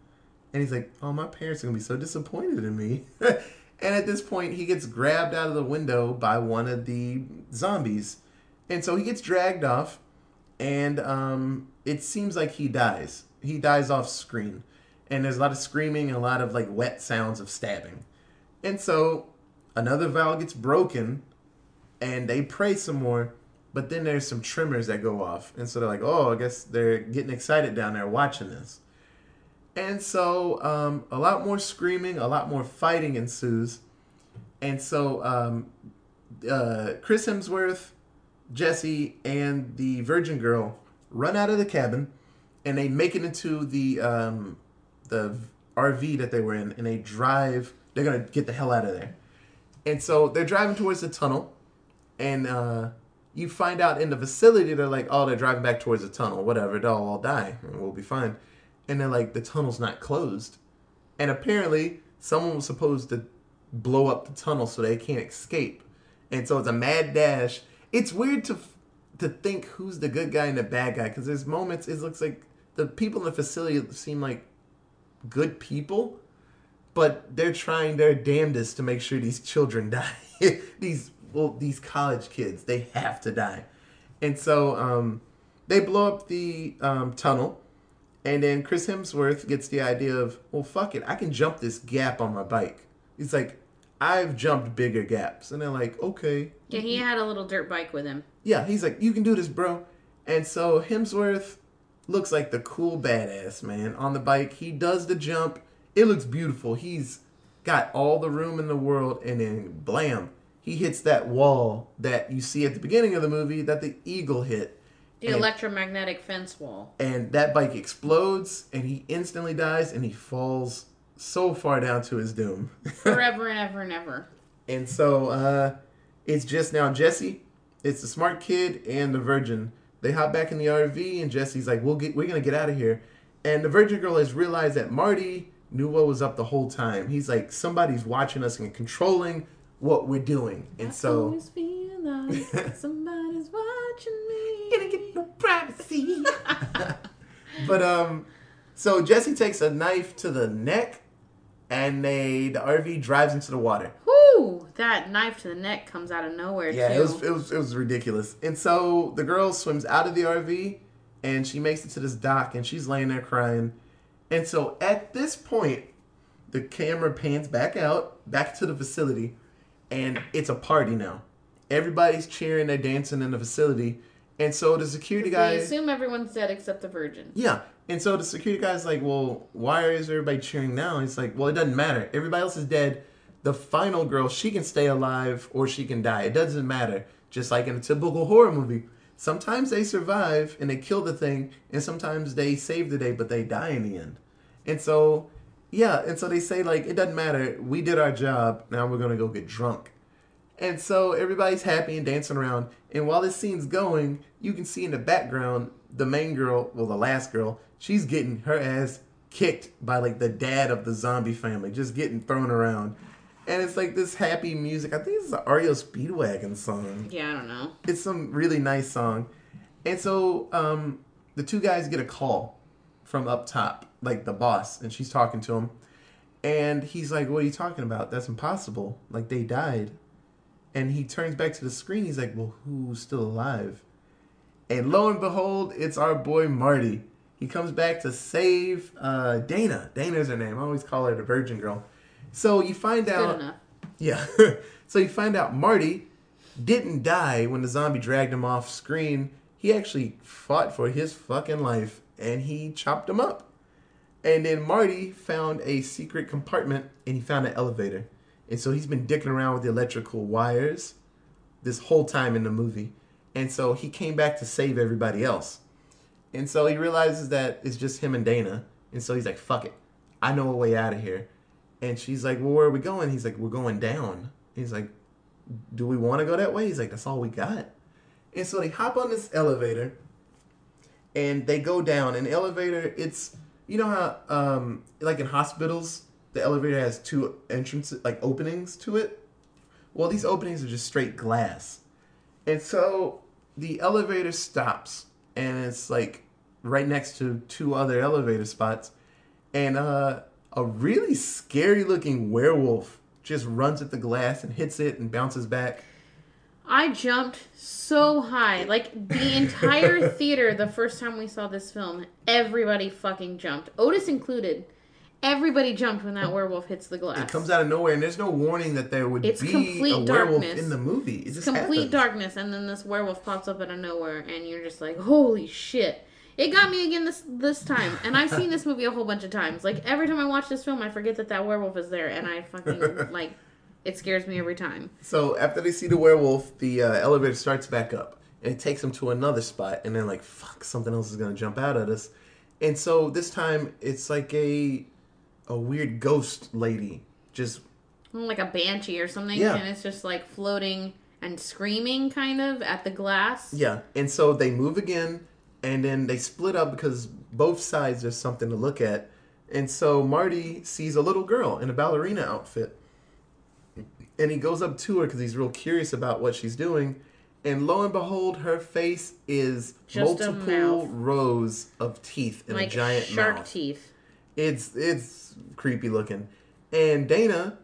And he's like, oh, my parents are to be so disappointed in me. and at this point, he gets grabbed out of the window by one of the zombies. And so he gets dragged off, and um, it seems like he dies. He dies off screen. And there's a lot of screaming and a lot of like wet sounds of stabbing. And so another valve gets broken, and they pray some more. But then there's some tremors that go off. And so they're like, oh, I guess they're getting excited down there watching this. And so um, a lot more screaming, a lot more fighting ensues. And so um, uh, Chris Hemsworth, Jesse, and the Virgin Girl run out of the cabin, and they make it into the um, the RV that they were in, and they drive. They're gonna get the hell out of there. And so they're driving towards the tunnel, and uh, you find out in the facility they're like, oh, they're driving back towards the tunnel. Whatever, they'll all die, and we'll be fine. And they're like, the tunnel's not closed, and apparently someone was supposed to blow up the tunnel so they can't escape. And so it's a mad dash. It's weird to to think who's the good guy and the bad guy because there's moments it looks like the people in the facility seem like good people, but they're trying their damnedest to make sure these children die. these well, these college kids, they have to die. And so um, they blow up the um, tunnel, and then Chris Hemsworth gets the idea of, well, fuck it, I can jump this gap on my bike. He's like, I've jumped bigger gaps. And they're like, okay.
Yeah, he had a little dirt bike with him.
Yeah, he's like, you can do this, bro. And so Hemsworth looks like the cool badass man on the bike. He does the jump. It looks beautiful. He's got all the room in the world, and then blam, he hits that wall that you see at the beginning of the movie that the eagle hit.
The
And-
electromagnetic fence wall.
and that bike explodes and he instantly dies and he falls so far down to his doom.
Forever and ever and ever.
and so uh, it's just now Jesse, it's the smart kid and the virgin. They hop back in the RV and Jesse's like, "We'll get, we're gonna get out of here." And the virgin girl has realized that Marty knew what was up the whole time. He's like, somebody's watching us and controlling what we're doing, and
I
so
always feel like somebody's watching me.
Gonna get no privacy. but um, so Jesse takes a knife to the neck, and they the RV drives into the water.
Whoo! That knife to the neck comes out of nowhere
Yeah,
too.
it was it was it was ridiculous. And so the girl swims out of the RV, and she makes it to this dock, and she's laying there crying. And so at this point, the camera pans back out, back to the facility, and it's a party now. Everybody's cheering, they're dancing in the facility, and so the security
guy.
guy.
assume everyone's dead except the virgin.
Yeah. And so the security guy's like, well, why is everybody cheering now? He's like, well, it doesn't matter. Everybody else is dead. The final girl, she can stay alive or she can die. It doesn't matter. Just like in a typical horror movie. Sometimes they survive and they kill the thing, and sometimes they save the day, but they die in the end. And so, yeah, and so they say, like, it doesn't matter. We did our job. Now we're going to go get drunk. And so everybody's happy and dancing around. And while this scene's going, you can see in the background the main girl, well, the last girl, she's getting her ass kicked by like the dad of the zombie family, just getting thrown around. And it's like this happy music. I think it's an REO Speedwagon song.
Yeah, I don't know.
It's some really nice song. And so um, the two guys get a call from up top, like the boss, and she's talking to him. And he's like, What are you talking about? That's impossible. Like, they died. And he turns back to the screen. He's like, Well, who's still alive? And lo and behold, it's our boy Marty. He comes back to save uh, Dana. Dana's her name. I always call her the Virgin Girl. So you find
Good
out.
enough.
Yeah. so you find out Marty didn't die when the zombie dragged him off screen. He actually fought for his fucking life and he chopped him up. And then Marty found a secret compartment and he found an elevator. And so he's been dicking around with the electrical wires this whole time in the movie. And so he came back to save everybody else. And so he realizes that it's just him and Dana. And so he's like, fuck it. I know a way out of here. And she's like, well, where are we going? He's like, we're going down. He's like, do we want to go that way? He's like, that's all we got. And so they hop on this elevator and they go down. The elevator, it's, you know how, um, like in hospitals, the elevator has two entrances, like openings to it? Well, these openings are just straight glass. And so the elevator stops and it's like right next to two other elevator spots. And uh a really scary looking werewolf just runs at the glass and hits it and bounces back.
I jumped so high. Like the entire theater the first time we saw this film, everybody fucking jumped. Otis included. Everybody jumped when that werewolf hits the glass.
It comes out of nowhere, and there's no warning that there would
It's
be
complete
a werewolf
darkness.
in the movie. It
It's
just
complete
happens.
darkness, and then this werewolf pops up out of nowhere, and you're just like, "Holy shit!" It got me again this this time, and I've seen this movie a whole bunch of times. Like every time I watch this film, I forget that that werewolf is there, and I fucking like it scares me every time.
So after they see the werewolf, the uh, elevator starts back up, and it takes them to another spot, and they're like, "Fuck, something else is gonna jump out at us." And so this time, it's like a a weird ghost lady just
like a banshee or something,
Yeah.
and it's just like floating and screaming kind of at the glass.
Yeah, and so they move again, and then they split up because both sides there's something to look at. And so Marty sees a little girl in a ballerina outfit, and he goes up to her because he's real curious about what she's doing. And lo and behold, her face is
Just
multiple rows of teeth in
like
a giant
shark
mouth.
teeth.
It's it's creepy looking. And Dana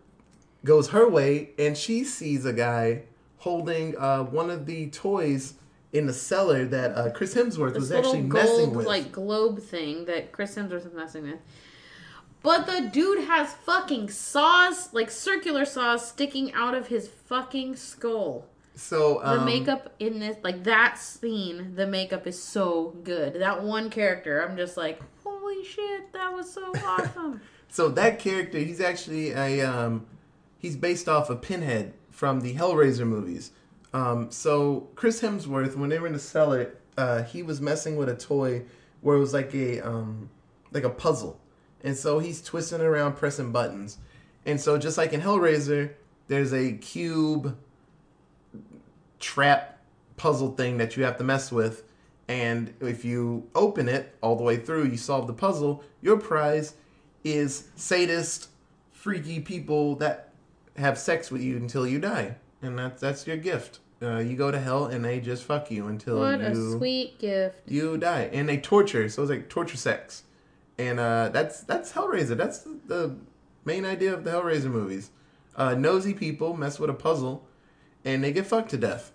goes her way and she sees a guy holding uh, one of the toys in the cellar that uh, Chris Hemsworth
This
was actually messing
gold
with.
like globe thing that Chris Hemsworth was messing with. But the dude has fucking saws, like circular saws, sticking out of his fucking skull.
so
The
um,
makeup in this, like that scene, the makeup is so good. That one character, I'm just like, shit, that was so awesome.
So that character, he's actually a um, he's based off of Pinhead from the Hellraiser movies. Um, so Chris Hemsworth, when they were in the cellar, uh, he was messing with a toy where it was like a um, like a puzzle, and so he's twisting around, pressing buttons, and so just like in Hellraiser, there's a cube trap puzzle thing that you have to mess with. And if you open it all the way through, you solve the puzzle, your prize is sadist, freaky people that have sex with you until you die. And that's that's your gift. Uh, you go to hell and they just fuck you until
what a
you
sweet gift.
you die. And they torture, so it's like torture sex. And uh, that's that's Hellraiser. That's the, the main idea of the Hellraiser movies. Uh, nosy people mess with a puzzle, and they get fucked to death.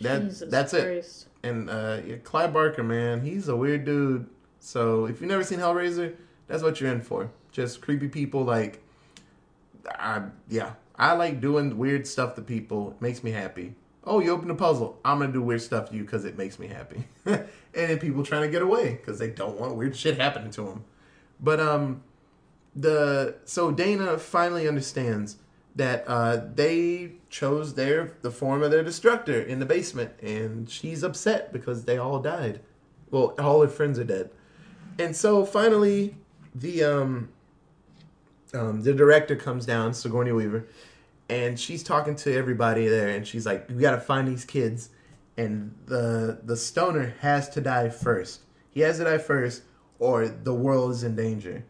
That
Jesus
that's it. And uh, yeah, Barker, man, he's a weird dude. So if you've never seen Hellraiser, that's what you're in for. Just creepy people. Like, I yeah, I like doing weird stuff to people. It makes me happy. Oh, you open a puzzle. I'm gonna do weird stuff to you because it makes me happy. and then people trying to get away because they don't want weird shit happening to them. But um, the so Dana finally understands that uh, they chose their the form of their destructor in the basement, and she's upset because they all died. Well, all her friends are dead, and so finally, the um, um, the director comes down, Sigourney Weaver, and she's talking to everybody there, and she's like, "We got to find these kids." And the the stoner has to die first. He has to die first, or the world is in danger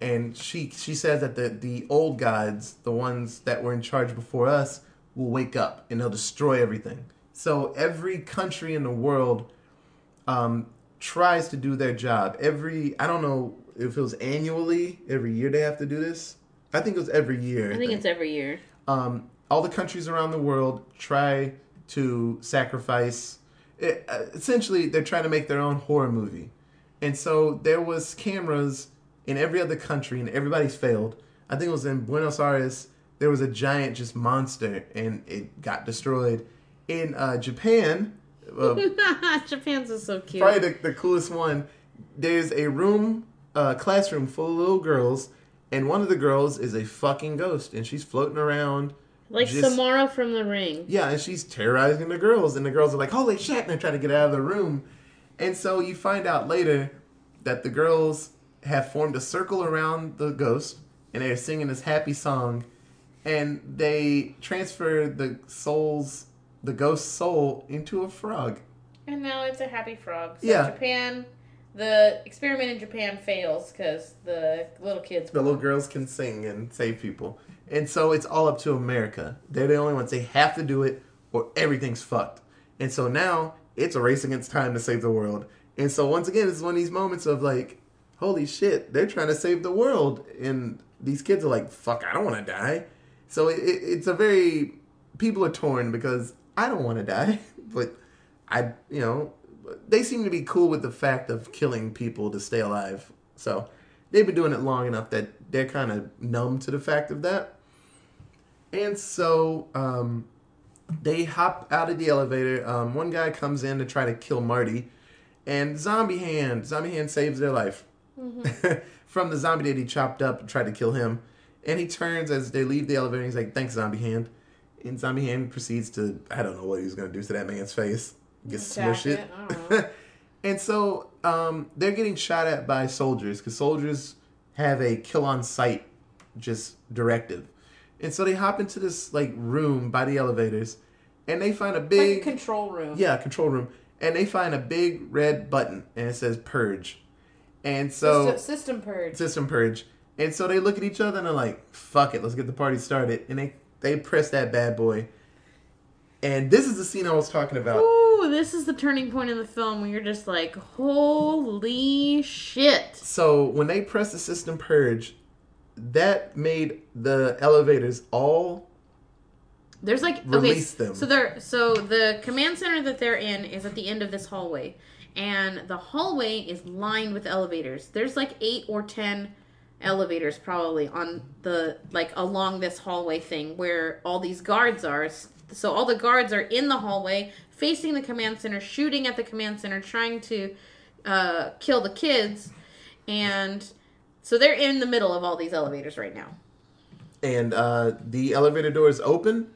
and she she says that the the old gods, the ones that were in charge before us, will wake up and they'll destroy everything. So every country in the world um, tries to do their job. Every I don't know if it was annually, every year they have to do this. I think it was every year.
I think it's every year.
um, all the countries around the world try to sacrifice. It, uh, essentially, they're trying to make their own horror movie, and so there was cameras in every other country, and everybody's failed. I think it was in Buenos Aires. There was a giant just monster, and it got destroyed. In uh, Japan, uh,
Japan's is so cute.
probably the, the coolest one. There's a room, uh, classroom full of little girls, and one of the girls is a fucking ghost, and she's floating around.
like
just-
Samara from The Ring.
Yeah, and she's terrorizing the girls, and the girls are like, "Holy shit!" and they're trying to get out of the room. And so you find out later that the girls have formed a circle around the ghost, and they're singing this happy song, and they transfer the soul's, the ghost's soul into a frog.
And now it's a happy frog. So
Yeah.
Japan, the experiment in Japan fails because the little kids.
The little girls can sing and save people. And so it's all up to America. They're the only ones. They have to do it or everything's fucked. And so now it's a race against time to save the world. And so once again, it's one of these moments of like, holy shit, they're trying to save the world, and these kids are like, fuck, I don't want to die. So it, it, it's a very people are torn because I don't want to die, but I, you know, they seem to be cool with the fact of killing people to stay alive. So they've been doing it long enough that they're kind of numb to the fact of that. And so um, they hop out of the elevator. Um, one guy comes in to try to kill Marty, and Zombie Hand, Zombie Hand saves their life from the zombie that he chopped up and tried to kill him. And he turns as they leave the elevator. And he's like, "Thanks, Zombie Hand." And Zombie Hand proceeds to I don't know what he's gonna do to that man's face. Just
Attack
smush it.
it, I don't know.
and so um, they're getting shot at by soldiers because soldiers have a kill on sight just directive. And so they hop into this like room by the elevators, and they find a
Like
big
a control room.
yeah control room, and they find a big red button, and it says purge. And so
System, system purge.
system purge. And so they look at each other and they're like, "Fuck it, let's get the party started." And they they press that bad boy. And this is the scene I was talking about.
Ooh, this is the turning point in the film where you're just like, holy shit.
So when they press the system purge, that made the elevators all
There's like okay,
Release them.
so they're so the command center that they're in is at the end of this hallway, and the hallway is lined with elevators. There's like eight or ten elevators probably on the like along this hallway thing where all these guards are. So all the guards are in the hallway facing the command center, shooting at the command center, trying to uh, kill the kids, and so they're in the middle of all these elevators right now.
and uh, the elevator doors open,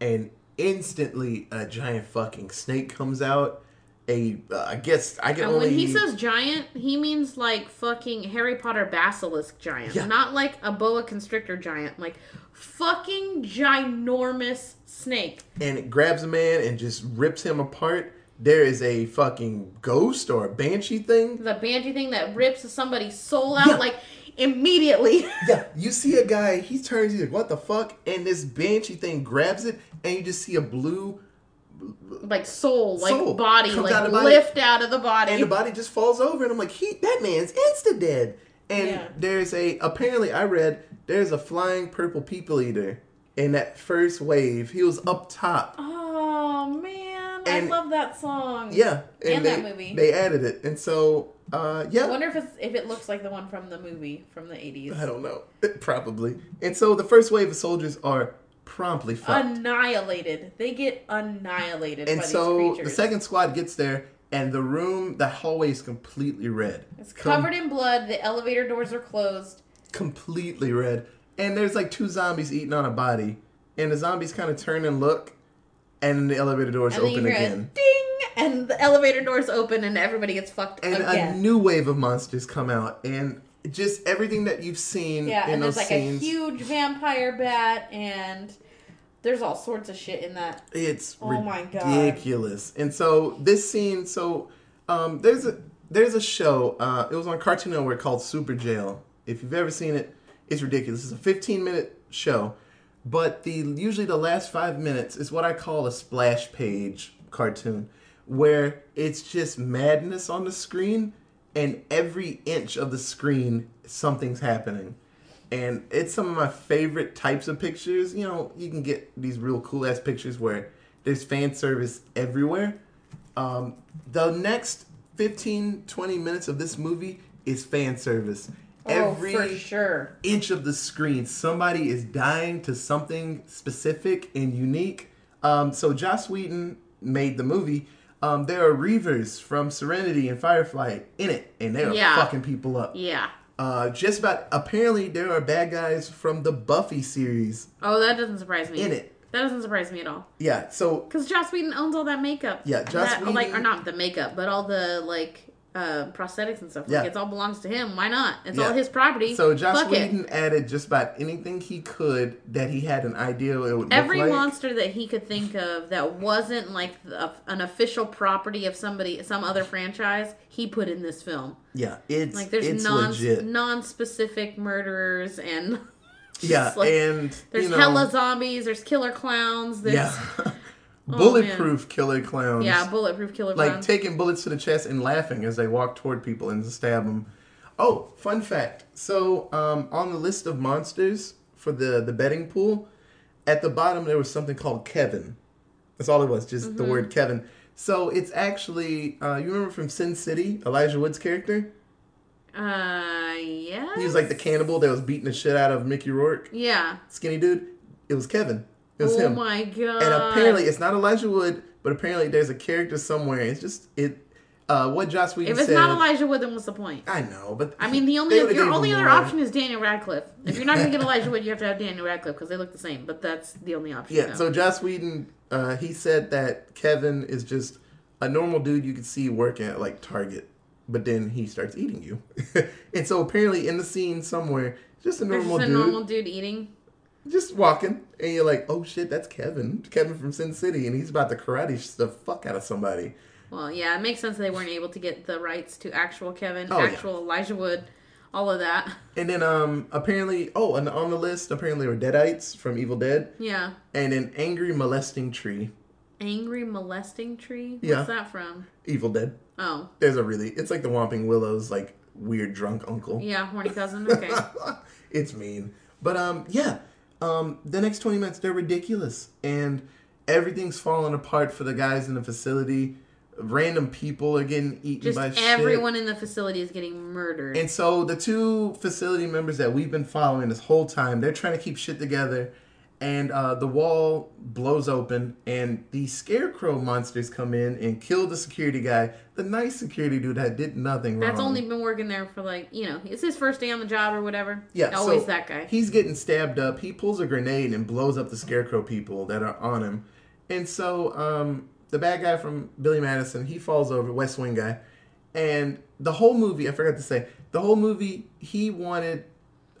and instantly a giant fucking snake comes out. A uh, I guess I can
And
only
when he says giant, he means like fucking Harry Potter basilisk giant,
Yeah.
not like a boa constrictor giant, like fucking ginormous snake.
and it grabs a man and just rips him apart. There is a fucking ghost or a banshee thing.
The banshee thing that rips somebody's soul out
Yeah.
like immediately.
Yeah, you see a guy, he turns, he's like, what the fuck? And this banshee thing grabs it, and you just see a blue,
like soul, like
Soul
body, like
out body.
lift out of the body.
and the body just falls over, and I'm like, he, that man's insta dead. And
Yeah.
there's a, apparently, I read, there's a flying purple people eater in that first wave. He was up top.
oh man, I love that song.
Yeah.
And
they,
that movie.
They added it. And so, uh, yeah.
I wonder if it's, if it looks like the one from the movie from the eighties.
I don't know. Probably. And so the first wave of soldiers are promptly fucked.
Annihilated. They get annihilated
and
by
so
these
the second squad gets there, and the room, the hallway is completely red.
It's covered in blood. The elevator doors are closed.
completely red. And there's like two zombies eating on a body, and the zombies kind of turn and look, and the elevator doors
And
open again.
ding, and the elevator doors open, and everybody gets fucked
And a new wave of monsters come out, and just everything that you've seen
yeah,
in
and
those
there's like
scenes,
a huge vampire bat, and there's all sorts of shit in that.
it's
Oh my
ridiculous. And so this scene, so um, there's a there's a show. Uh, it was on Cartoon Network called Super Jail. If you've ever seen it, it's ridiculous. It's a 15 minute show, but the usually the last five minutes is what I call a splash page cartoon, where it's just madness on the screen, and every inch of the screen something's happening. And it's some of my favorite types of pictures. You know, you can get these real cool ass pictures where there's fan service everywhere. Um, the next 15, 20 minutes of this movie is fan service. Every
oh, for sure.
inch of the screen, somebody is dying to something specific and unique. Um, so Joss Whedon made the movie. Um, there are Reavers from Serenity and Firefly in it, and they are
Yeah.
fucking people up.
Yeah.
Uh, just about apparently there are bad guys from the Buffy series
Oh, that doesn't surprise me.
in it.
That doesn't surprise me at all.
Yeah, so
Because Joss Whedon owns all that makeup.
Yeah, Joss
that, like, or not the makeup, but all the like uh, prosthetics and stuff.
Yeah.
Like, it all belongs to him. Why not? It's
Yeah.
all his property.
so Joss
Fuck it.
Whedon added just about anything he could that he had an idea it would
Every
like.
monster that he could think of that wasn't like the, an official property of somebody, some other franchise, he put in this film.
Yeah, it's
Like there's
it's
non
legit.
non-specific murderers and
yeah,
like,
and
there's
you know,
hella zombies. There's killer clowns. There's
yeah,
yeah,
bulletproof killer clowns.
Yeah, bulletproof killer
like
clowns.
Like taking bullets to the chest and laughing as they walk toward people and stab them. Oh, fun fact. So, um, on the list of monsters for the the betting pool, at the bottom there was something called Kevin. That's all it was, just the word Kevin. So it's actually uh, you remember from Sin City, Elijah Wood's character.
Uh, yeah.
He was like the cannibal that was beating the shit out of Mickey Rourke,
Yeah.
skinny dude. It was Kevin. It was
oh
him.
my god.
And apparently, it's not Elijah Wood, but apparently there's a character somewhere. It's just it. Uh, what Joss Whedon
if it's
said.
not Elijah Wood, then what's the point?
I know, but
I mean, the only your only other
more.
option is Daniel Radcliffe. If you're not gonna get Elijah Wood, you have to have Daniel Radcliffe because they look the same. But that's the only option.
Yeah,
now.
so Joss Whedon, uh, he said that Kevin is just a normal dude you could see working at like Target, but then he starts eating you. and so apparently in the scene somewhere, just a normal
just a
dude,
normal dude eating.
Just walking, and you're like, oh shit, that's Kevin, Kevin from Sin City, and he's about to karate the fuck out of somebody.
Well, yeah, it makes sense they weren't able to get the rights to actual Kevin,
Oh, yeah.
actual Elijah Wood, all of that.
And then um apparently, oh, and on the list apparently were Deadites from Evil Dead,
Yeah.
and an angry molesting tree,
Angry molesting tree?
Yeah.
What's that from?
Evil Dead.
Oh.
There's a really, it's like the Whomping Willows, like weird drunk uncle.
Yeah, horny cousin. Okay.
it's mean. But um yeah. Um the next 20 minutes they're ridiculous and everything's falling apart for the guys in the facility. Random people are getting eaten
Just
by shit.
everyone in the facility is getting murdered.
And so the two facility members that we've been following this whole time, they're trying to keep shit together. And uh, the wall blows open, and the scarecrow monsters come in and kill the security guy, the nice security dude that did nothing wrong.
That's only been working there for like, you know, it's his first day on the job or whatever.
Yeah,
Always
so
that guy.
He's getting stabbed up. He pulls a grenade and blows up the scarecrow people that are on him. And so um, the bad guy from Billy Madison, he falls over, West Wing guy. And the whole movie, I forgot to say, the whole movie, he wanted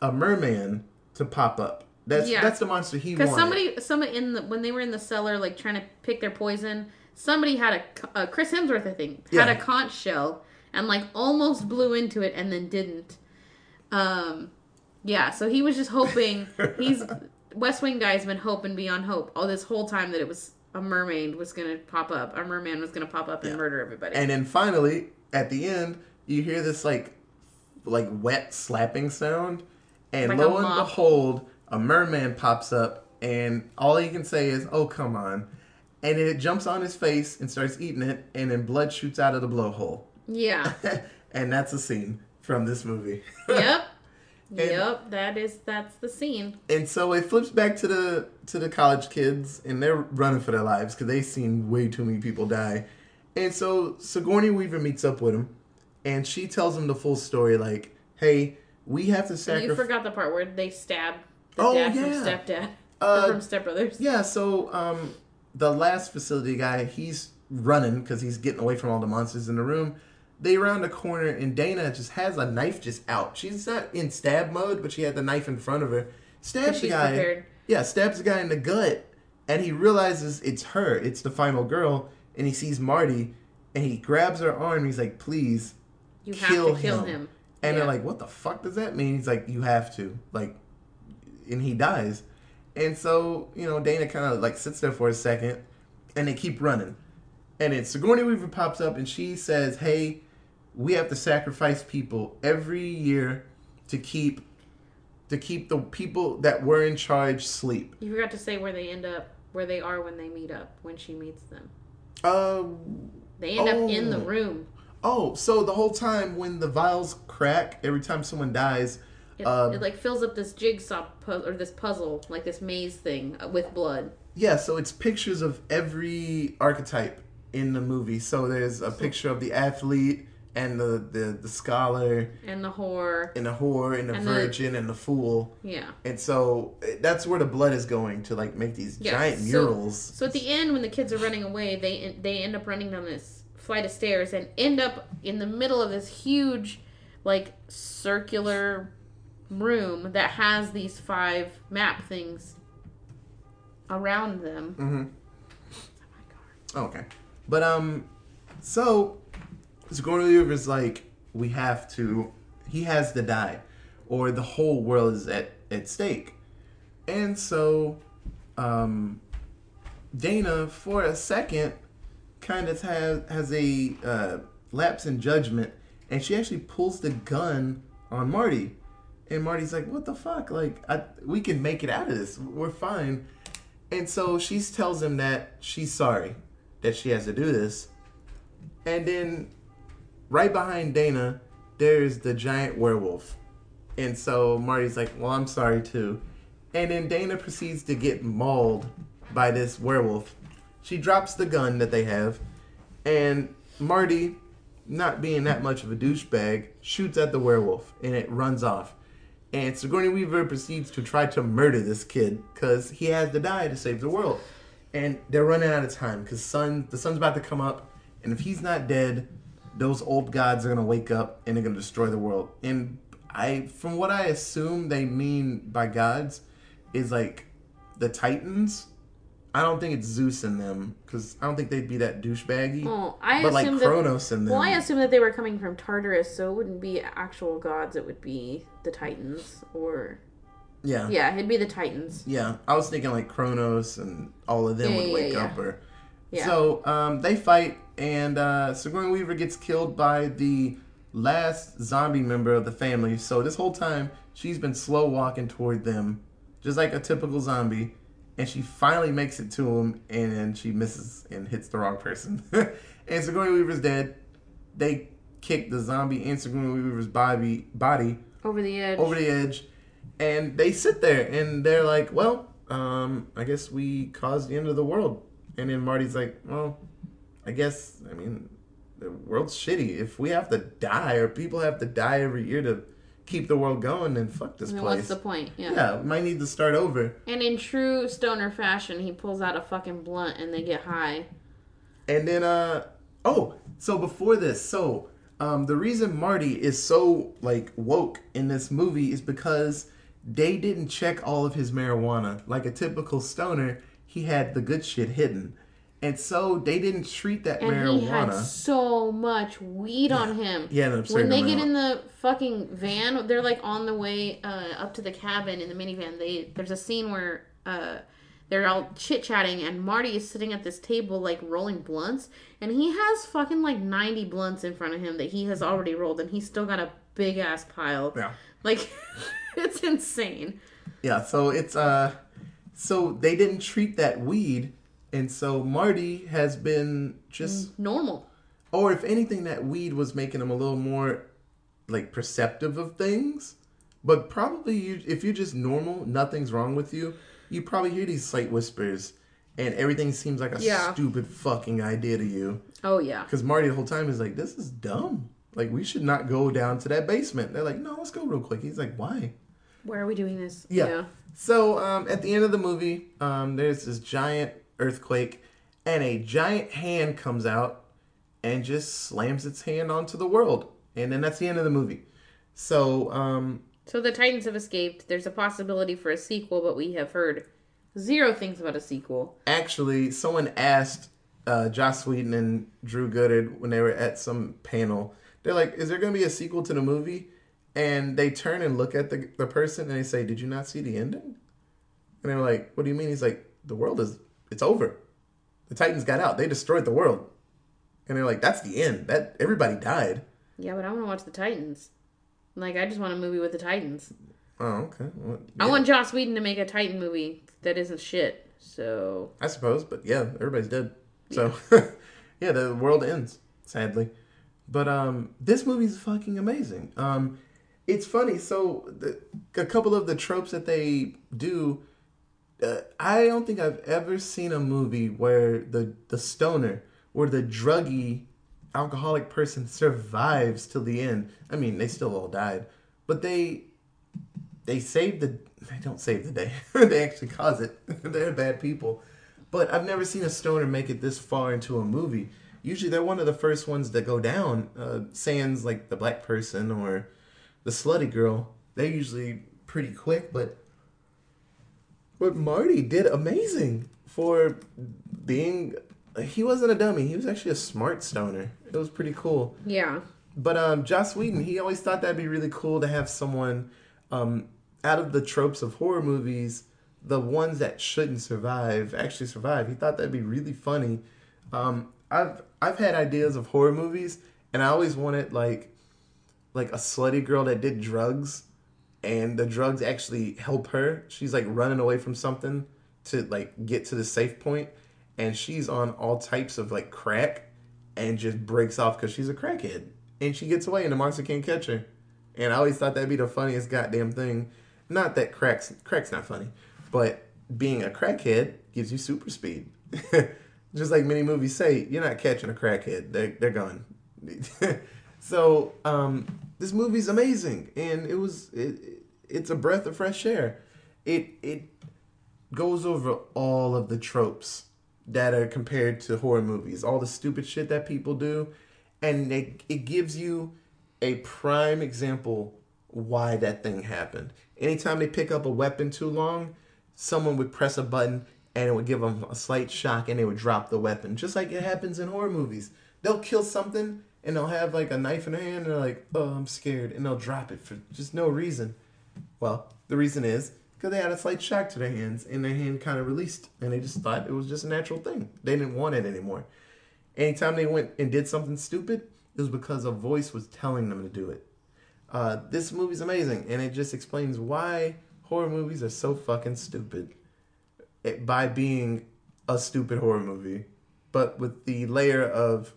a merman to pop up. That's
Yeah.
that's the monster he
Because somebody, somebody in the when they were in the cellar, like trying to pick their poison, somebody had a uh, Chris Hemsworth, I think, had
Yeah.
a conch shell and like almost blew into it and then didn't. Um, yeah. So he was just hoping. he's West Wing guy's been hoping beyond hope all this whole time that it was a mermaid was gonna pop up, a merman was gonna pop up and
Yeah.
murder everybody.
And then finally, at the end, you hear this like like wet slapping sound, and
Like
lo and behold, a merman pops up, and all he can say is, "Oh come on," and it jumps on his face and starts eating it, and then blood shoots out of the blowhole,
yeah.
and that's a scene from this movie.
yep. Yep. That is that's the scene.
and so it flips back to the to the college kids and they're running for their lives because they've seen way too many people die and so sigourney weaver meets up with him and she tells him the full story like hey we have to sacrifice.
You forgot the part where they stabbed the
Oh,
dad from
yeah.
stepdad
Uh,
from Step Brothers.
yeah so um the last facility guy he's running because he's getting away from all the monsters in the room they round a corner and dana just has a knife just out she's not in stab mode but she had the knife in front of her stabs the guy
prepared.
Yeah, stabs the guy in the gut, and he realizes it's her. It's the final girl, and he sees Marty, and he grabs her arm. And he's like, "Please,
You
kill
have to kill
him."
him.
And
Yeah.
they're like, "What the fuck does that mean?" He's like, "You have to." Like, and he dies. And so you know, Dana kind of like sits there for a second, and they keep running. And then Sigourney Weaver pops up, and she says, "Hey, we have to sacrifice people every year to keep." To keep the people that were in charge sleep.
You forgot to say where they end up, where they are when they meet up, when she meets them.
Um.
They end up in the
Oh.
room.
Oh, so the whole time when the vials crack, every time someone dies,
It,
Um,
it like fills up this jigsaw puzzle or this puzzle, like this maze thing uh, with blood.
yeah. So it's pictures of every archetype in the movie. So there's a picture of the athlete and the the, the scholar
And the whore.
and the whore and the
And the-
virgin and the fool.
Yeah.
And so that's where the blood is going to like make these
Yeah,
giant
so-
murals.
So at the end, when the kids are running away, they they end up running down this flight of stairs and end up in the middle of this huge, like circular room that has these five map things around them.
Mm-hmm. Oh, okay. But um, so Sigourney Weaver's like, we have to. He has to die, or the whole world is at at stake. And so, um, Dana, for a second, kind of has has a uh, lapse in judgment, and she actually pulls the gun on Marty. And Marty's like, "What the fuck? Like, I, we can make it out of this. We're fine." And so she tells him that she's sorry that she has to do this. And then, right behind Dana, there's the giant werewolf. And so Marty's like, "Well, I'm sorry too." And then Dana proceeds to get mauled by this werewolf. She drops the gun that they have, and Marty, not being that much of a douchebag, shoots at the werewolf, and it runs off. And Sigourney Weaver proceeds to try to murder this kid because he has to die to save the world. And they're running out of time because sun the sun's about to come up, and if he's not dead, those old gods are gonna wake up and they're gonna destroy the world. And I, from what I assume they mean by gods, is like the Titans. I don't think it's Zeus in them because I don't think they'd be that douchebaggy.
Well, I
but like
assume
Kronos
that,
in them.
Well, I assume that they were coming from Tartarus, so it wouldn't be actual gods. It would be the Titans, or
yeah,
yeah, it'd be the Titans.
yeah. I was thinking like Kronos and all of them
Yeah,
would
yeah,
wake
yeah.
up. Or
Yeah.
so um, they fight, and uh, Sigourney Weaver gets killed by the last zombie member of the family. So this whole time she's been slow walking toward them, just like a typical zombie. And she finally makes it to him, and she misses and hits the wrong person. and Sigourney Weaver's dead. They kick the zombie and Sigourney Weaver's body body
Over the edge.
over the edge, and they sit there and they're like, "Well, um, I guess we caused the end of the world." And then Marty's like, "Well, I guess I mean the world's shitty. If we have to die or people have to die every year to keep the world going, then fuck this
I mean,
place."
what's the point? Yeah.
yeah, might need to start over.
And in true stoner fashion, he pulls out a fucking blunt and they get high.
And then, uh, oh, so before this, so um, the reason Marty is so like woke in this movie is because they didn't check all of his marijuana. Like a typical stoner, he had the good shit hidden, and so they didn't treat that
And he had
marijuana.
so much weed on him.
Yeah,
when they get in the fucking van, they're like on the way uh, up to the cabin in the minivan. They there's a scene where uh, they're all chit chatting, and Marty is sitting at this table like rolling blunts, and he has fucking like 90 blunts in front of him that he has already rolled, and he's still got a big ass pile.
Yeah.
Like it's insane.
Yeah, so it's uh so they didn't treat that weed and so Marty has been just
Normal.
or if anything that weed was making him a little more like perceptive of things. But probably you if you're just normal, nothing's wrong with you, you probably hear these slight whispers and everything seems like a
Yeah.
stupid fucking idea to you.
Oh yeah.
Cuz Marty the whole time is like this is dumb. Like we should not go down to that basement. They're like, "No, let's go real quick." He's like, "Why?"
Where are we doing this?
Yeah. So um, at the end of the movie, um, there's this giant earthquake, and a giant hand comes out and just slams its hand onto the world, and then that's the end of the movie. So um,
So the Titans have escaped. There's a possibility for a sequel, but we have heard zero things about a sequel.
actually, someone asked uh, Joss Whedon and Drew Goddard when they were at some panel. They're like, "Is there going to be a sequel to the movie?" And they turn and look at the the person and they say, "Did you not see the ending?" And they're like, "What do you mean?" He's like, "The world is it's over. The Titans got out. They destroyed the world." And they're like, "That's the end. That everybody died."
Yeah, but I want to watch the Titans. Like, I just want a movie with the Titans.
Oh, okay. Well,
I want Joss Whedon to make a Titan movie that isn't shit. So
I suppose, but yeah, everybody's dead. So yeah, the world ends sadly. But um, this movie's fucking amazing. Um, it's funny. So the, a couple of the tropes that they do, uh, I don't think I've ever seen a movie where the the stoner or the druggy alcoholic person survives till the end. I mean, they still all died, but they they save the they don't save the day. they actually cause it. they're bad people. But I've never seen a stoner make it this far into a movie. Usually they're one of the first ones that go down. Uh, sans like the black person or the slutty girl. They're usually pretty quick, but but Marty did amazing for being. He wasn't a dummy. He was actually a smart stoner. It was pretty cool.
yeah,
But um, Joss Whedon, he always thought that'd be really cool to have someone um, out of the tropes of horror movies, the ones that shouldn't survive actually survive. He thought that'd be really funny. Um, I've I've had ideas of horror movies, and I always wanted like like a slutty girl that did drugs, and the drugs actually help her. She's like running away from something to like get to the safe point, and she's on all types of like crack, and just breaks off because she's a crackhead, and she gets away, and the monster can't catch her. And I always thought that'd be the funniest goddamn thing. Not that cracks crack's not funny, but being a crackhead gives you super speed. Just like many movies say, you're not catching a crackhead; they're they're gone. so um, this movie's amazing, and it was it, it's a breath of fresh air. It it goes over all of the tropes that are compared to horror movies, all the stupid shit that people do, and it, it gives you a prime example why that thing happened. Anytime they pick up a weapon too long, someone would press a button and it would give them a slight shock and they would drop the weapon, just like it happens in horror movies. They'll kill something and they'll have like a knife in their hand and they're like, oh, I'm scared, and they'll drop it for just no reason. Well, the reason is because they had a slight shock to their hands and their hand kind of released and they just thought it was just a natural thing. They didn't want it anymore. Anytime they went and did something stupid, it was because a voice was telling them to do it. Uh, this movie's amazing and it just explains why horror movies are so fucking stupid it, by being a stupid horror movie, but with the layer of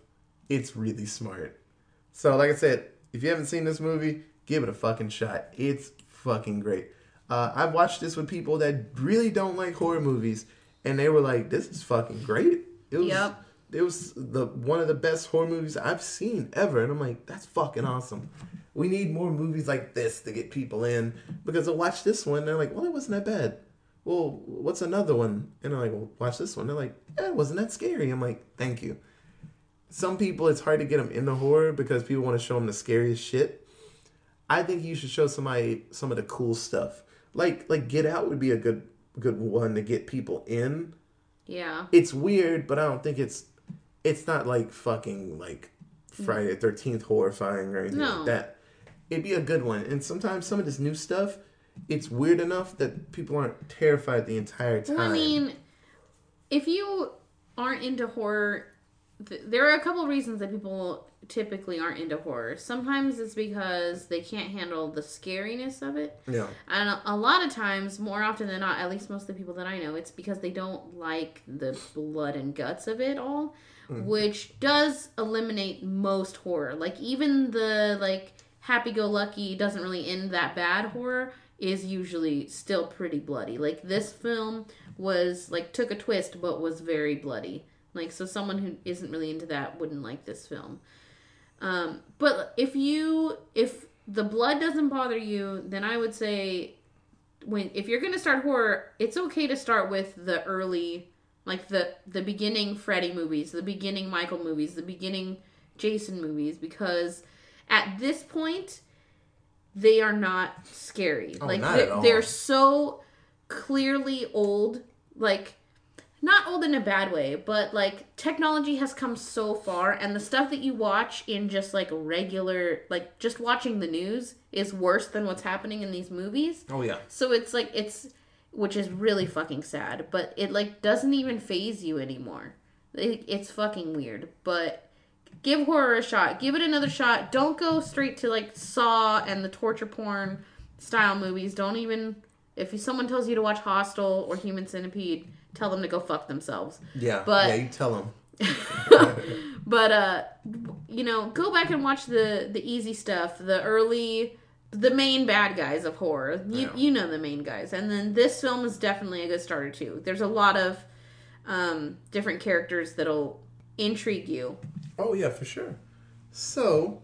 it's really smart. So, like I said, if you haven't seen this movie, give it a fucking shot. It's fucking great. Uh, I've watched this with people that really don't like horror movies, and they were like, "This is fucking great." It was,
Yep.
it was the one of the best horror movies I've seen ever, and I'm like, "That's fucking awesome." We need more movies like this to get people in because they'll watch this one, they're like, "Well, it wasn't that bad." Well, what's another one? And they're like, "Well, watch this one." They're like, "Yeah, it wasn't that scary." I'm like, "Thank you." Some people, it's hard to get them in the horror because people want to show them the scariest shit. I think you should show somebody some of the cool stuff. Like like Get Out would be a good good one to get people in.
Yeah.
It's weird, but I don't think it's it's not like fucking like Friday Thirteenth horrifying or anything
No.
like that. It'd be a good one. And sometimes some of this new stuff, it's weird enough that people aren't terrified the entire time.
Well, I mean, if you aren't into horror, th- there are a couple reasons that people typically aren't into horror. Sometimes it's because they can't handle the scariness of it.
yeah.
And a, a lot of times, more often than not, at least most of the people that I know, it's because they don't like the blood and guts of it all, hmm. which does eliminate most horror. Like even the like happy go lucky doesn't really end that bad horror is usually still pretty bloody. Like this film was like took a twist but was very bloody. Like so someone who isn't really into that wouldn't like this film. Um, but if you if the blood doesn't bother you, then I would say when if you're gonna start horror, it's okay to start with the early, like the the beginning Freddy movies, the beginning Michael movies, the beginning Jason movies, because at this point they are not scary.
Oh,
like
not
they're,
at all.
they're so clearly old, like not old in a bad way, but like technology has come so far, and the stuff that you watch in just like regular, like just watching the news is worse than what's happening in these movies.
Oh yeah.
So it's like it's, which is really fucking sad, but it like doesn't even faze you anymore. It, it's fucking weird, but give horror a shot. Give it another shot. Don't go straight to like Saw and the torture porn style movies. Don't even if someone tells you to watch Hostel or Human Centipede, tell them to go fuck themselves.
Yeah.
But-
yeah, you tell them.
but uh you know, go back and watch the the easy stuff, the early the main bad guys of horror. You
Yeah.
you know the main guys. And then this film is definitely a good starter too. There's a lot of um different characters that'll intrigue you.
Oh yeah, for sure. So,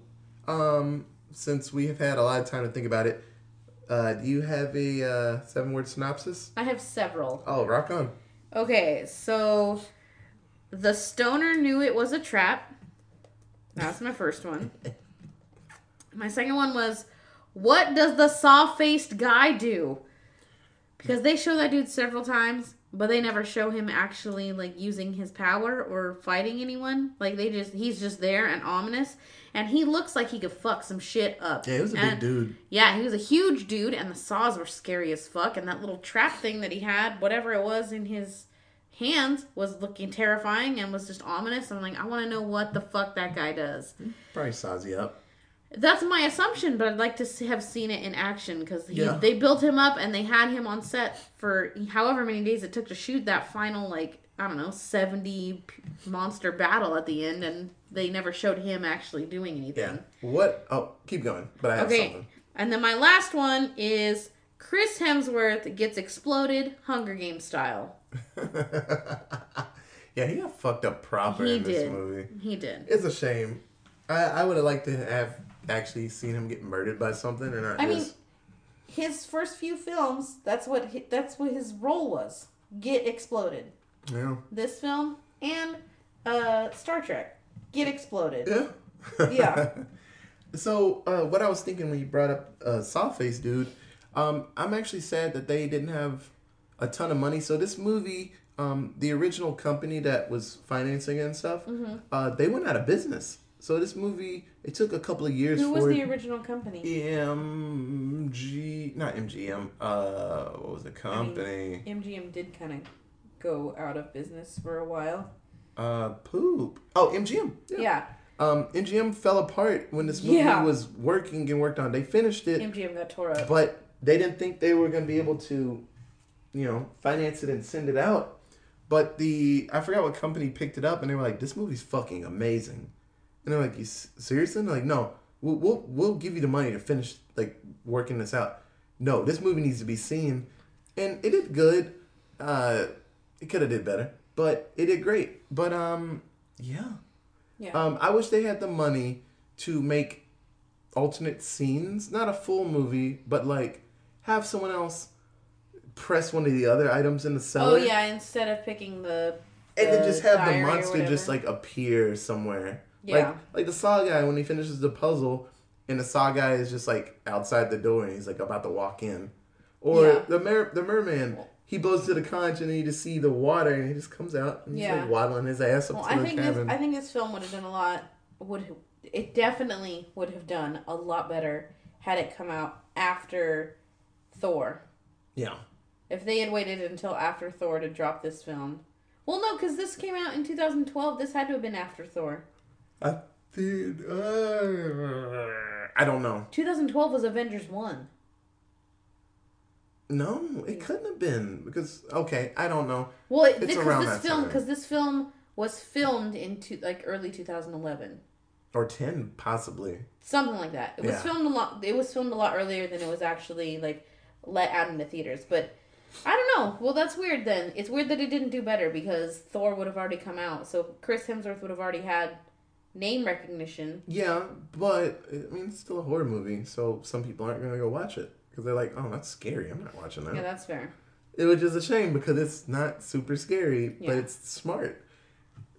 um, since we have had a lot of time to think about it, uh, do you have a uh, seven-word synopsis?
I have several.
Oh, rock on.
Okay, so the stoner knew it was a trap. That's my first one. My second one was what does the saw-faced guy do? Because they show that dude several times, but they never show him actually like using his power or fighting anyone. Like they just he's just there and ominous and he looks like he could fuck some shit up.
Yeah, he was a big dude.
yeah, he was a huge dude, and the saws were scary as fuck. And that little trap thing that he had, whatever it was in his hands, was looking terrifying and was just ominous. I'm like, I want to know what the fuck that guy does.
Probably saws you up.
That's my assumption, but I'd like to have seen it in action because
Yeah.
they built him up and they had him on set for however many days it took to shoot that final like I don't know seventy p- monster battle at the end, and they never showed him actually doing anything.
Yeah. What? Oh, keep going. But I have
Okay,
something.
and then my last one is Chris Hemsworth gets exploded Hunger Games style.
yeah, he got fucked up proper
He
in this movie.
He did.
It's a shame. I, I would have liked to have actually seen him get murdered by something, and not
I mean, his first few films, that's what hi- that's what his role was. Get exploded.
yeah,
This film and uh Star Trek. Get exploded.
yeah,
Yeah.
so uh, what I was thinking when you brought up uh, Sawface, dude, um, I'm actually sad that they didn't have a ton of money. So this movie, um, the original company that was financing it and stuff,
Mm-hmm.
uh, they went out of business. So this movie, it took a couple of years
Who
for
was
it-
the original company?
MG, not MGM. Uh, what was the company?
MGM did kind of go out of business for a while.
Uh, poop. Oh, MGM.
Yeah.
Um, MGM fell apart when this movie
Yeah.
was working and worked on. They finished it,
MGM got tore up.
but they didn't think they were going to be able to, you know, finance it and send it out. But the I forgot what company picked it up, and they were like, "This movie's fucking amazing," and they're like, "You seriously?" And they're like, "No, we'll, we'll we'll give you the money to finish like working this out." No, this movie needs to be seen, and it did good. Uh, it could have did better, but it did great. But um, yeah.
yeah.
Um, I wish they had the money to make alternate scenes, not a full movie, but like have someone else press one of the other items in the cellar.
oh yeah, instead of picking the
and then just have the monster just like appear somewhere.
Yeah.
Like like the saw guy when he finishes the puzzle and the saw guy is just like outside the door and he's like about to walk in. Or
Yeah.
the mer- the merman, he blows to the conch and then you just see the water and he just comes out and he's
Yeah.
like waddling his ass up
Well,
to
I
the
think this,
cabin.
I think this film would have done a lot. Would it definitely would have done a lot better had it come out after Thor.
yeah.
If they had waited until after Thor to drop this film. Well, no, because this came out in 2012. This had to have been after Thor.
I did. Uh, I don't know.
2012 was Avengers 1.
No, it couldn't have been because okay, I don't know.
Well,
It's
because
around
this
that
film because this film was filmed in two, like early 2011.
Or ten, possibly.
Something like that. It was
Yeah.
filmed a lot. It was filmed a lot earlier than it was actually like let out in the theaters. But I don't know. Well, that's weird. Then it's weird that it didn't do better because Thor would have already come out, so Chris Hemsworth would have already had name recognition.
Yeah, but I mean, it's still a horror movie, so some people aren't gonna go watch it because they're like, "Oh, that's scary. I'm not watching that."
Yeah, that's fair.
It was just a shame because it's not super scary,
Yeah.
but it's smart.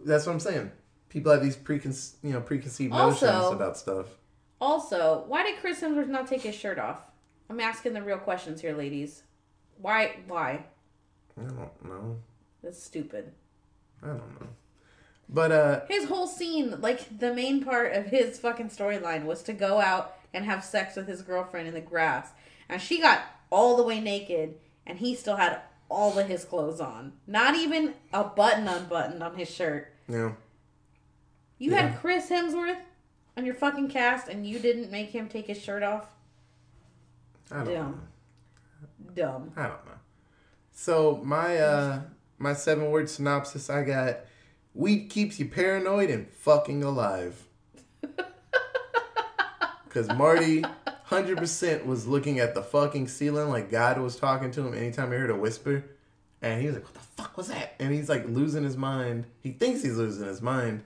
That's what I'm saying. People have these precon- you know, preconceived
Also-
notions about stuff.
Also, why did Chris Hemsworth not take his shirt off? I'm asking the real questions here, ladies. Why? Why?
I don't know.
That's stupid.
I don't know. But uh,
His whole scene, like the main part of his fucking storyline, was to go out and have sex with his girlfriend in the grass, and she got all the way naked, and he still had all of his clothes on, not even a button unbuttoned on his shirt.
know,
You
Yeah.
had Chris Hemsworth on your fucking cast, and you didn't make him take his shirt off.
I don't
Dumb.
know.
Dumb.
I don't know. So my uh my seven word synopsis I got weed keeps you paranoid and fucking alive. Cause Marty hundred percent was looking at the fucking ceiling like God was talking to him anytime he heard a whisper. And he was like, What the fuck was that? And he's like losing his mind. He thinks he's losing his mind.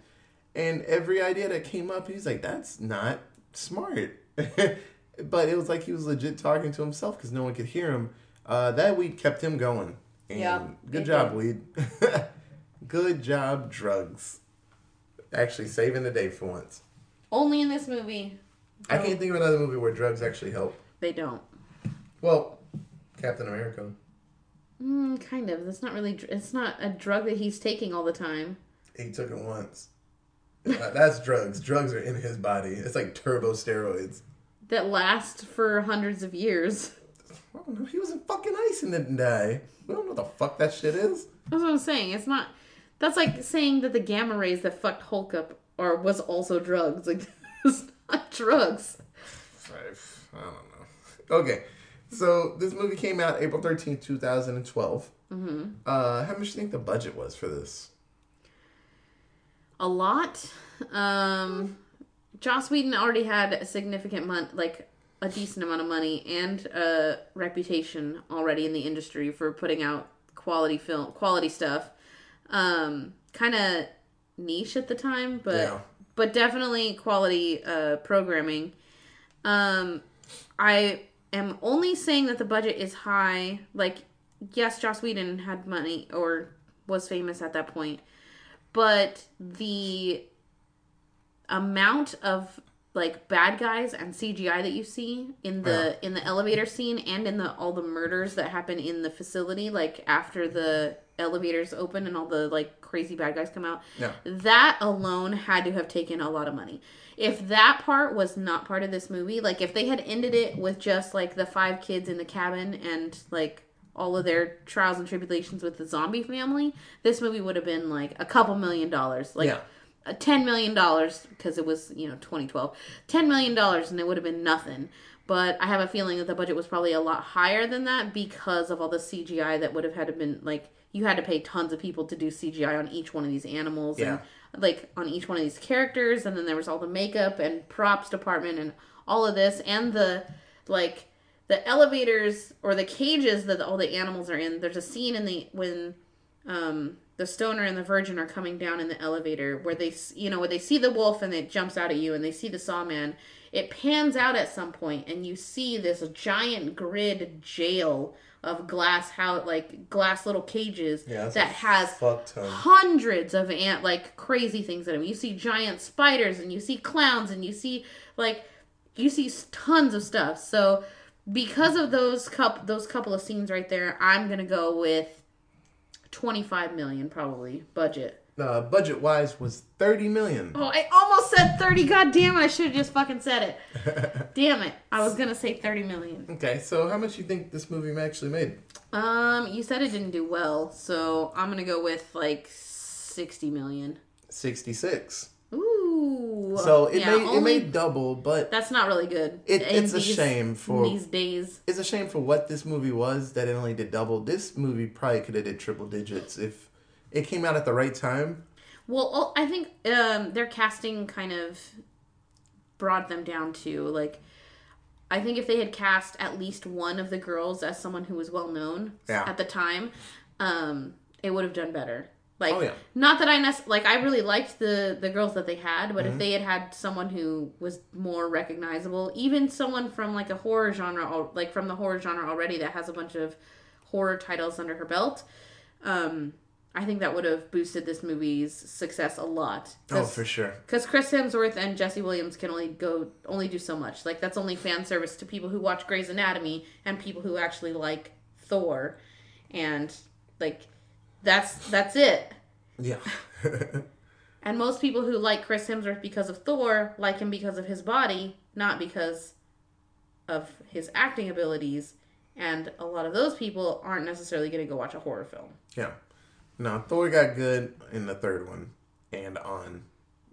And every idea that came up, he's like, That's not smart. but it was like he was legit talking to himself because no one could hear him. Uh, that weed kept him going. And
Yeah,
Good job,
did.
weed. good job, drugs. Actually saving the day for once.
Only in this movie.
I can't think of another movie where drugs actually help.
They don't.
Well, Captain America.
Mm, kind of. That's not really. dr- It's not a drug that he's taking all the time.
He took it once. That's drugs. Drugs are in his body. It's like turbo steroids.
That last for hundreds of years.
I don't know. He was in fucking ice and didn't die. We don't know what the fuck that shit is.
That's what I'm saying. It's not. That's like saying that the gamma rays that fucked Hulk up or was also drugs. Like not drugs.
I don't know. Okay, so this movie came out April thirteenth, two thousand and twelve. Mm-hmm. Uh, how much do you think the budget was for this?
A lot. Um, Joss Whedon already had a significant mon- like a decent amount of money and a reputation already in the industry for putting out quality film, quality stuff. Um, kind of niche at the time, but
Yeah.
But definitely quality uh, programming. Um, I am only saying that the budget is high. Like, yes, Joss Whedon had money or was famous at that point, but the amount of like bad guys and CGI that you see in the in the elevator scene and in the all the murders that happen in the facility like after the elevators open and all the like crazy bad guys come out.
Yeah.
that alone had to have taken a lot of money. If that part was not part of this movie like if they had ended it with just like the five kids in the cabin and like all of their trials and tribulations with the zombie family this movie would have been like a couple million dollars. Like
Yeah.
a ten million dollars because it was you know 2012 10 million dollars and it would have been nothing. But i have a feeling that the budget was probably a lot higher than that because of all the cgi that would have had to been like you had to pay tons of people to do cgi on each one of these animals
Yeah.
and like on each one of these characters and then there was all the makeup and props department and all of this and the like the elevators or the cages that all the animals are in there's a scene in the when um the stoner and the virgin are coming down in the elevator where they you know where they see the wolf and it jumps out at you and they see the sawman it pans out at some point and you see this giant grid jail of glass how like glass little cages
Yeah,
that has hundreds of ant like crazy things in them. You see giant spiders and you see clowns and you see like you see tons of stuff. So because of those cup those couple of scenes right there, I'm gonna go with 25 million probably budget.
Uh, budget wise was thirty million.
Oh, I almost said 30. God damn it! I should have just fucking said it. Damn it! I was gonna say 30 million.
Okay, so how much you think this movie actually made?
Um, you said it didn't do well, so I'm gonna go with like 60 million.
Sixty six.
Ooh.
So it
Yeah,
made it
only-
made double, but
That's not really good.
It- it's a shame for-
these days.
it's a shame for what this movie was that it only did double. This movie probably could have did triple digits if it came out at the right time.
Well, I think um, their casting kind of brought them down to like. I think if they had cast at least one of the girls as someone who was well known
Yeah.
at the time, um, it would have done better. Like,
Oh, yeah.
not that I nec- like I really liked the the girls that they had, but
Mm-hmm.
if they had had someone who was more recognizable, even someone from like a horror genre, like from the horror genre already that has a bunch of horror titles under her belt, um, I think that would have boosted this movie's success a lot.
Oh, for sure.
Because Chris Hemsworth and Jesse Williams can only go only do so much. Like that's only fan service to people who watch Grey's Anatomy and people who actually like Thor, and like that's that's it.
Yeah.
And most people who like Chris Hemsworth because of Thor like him because of his body, not because of his acting abilities. And a lot of those people aren't necessarily going to go watch a horror film.
yeah. No, Thor got good in the third one and on.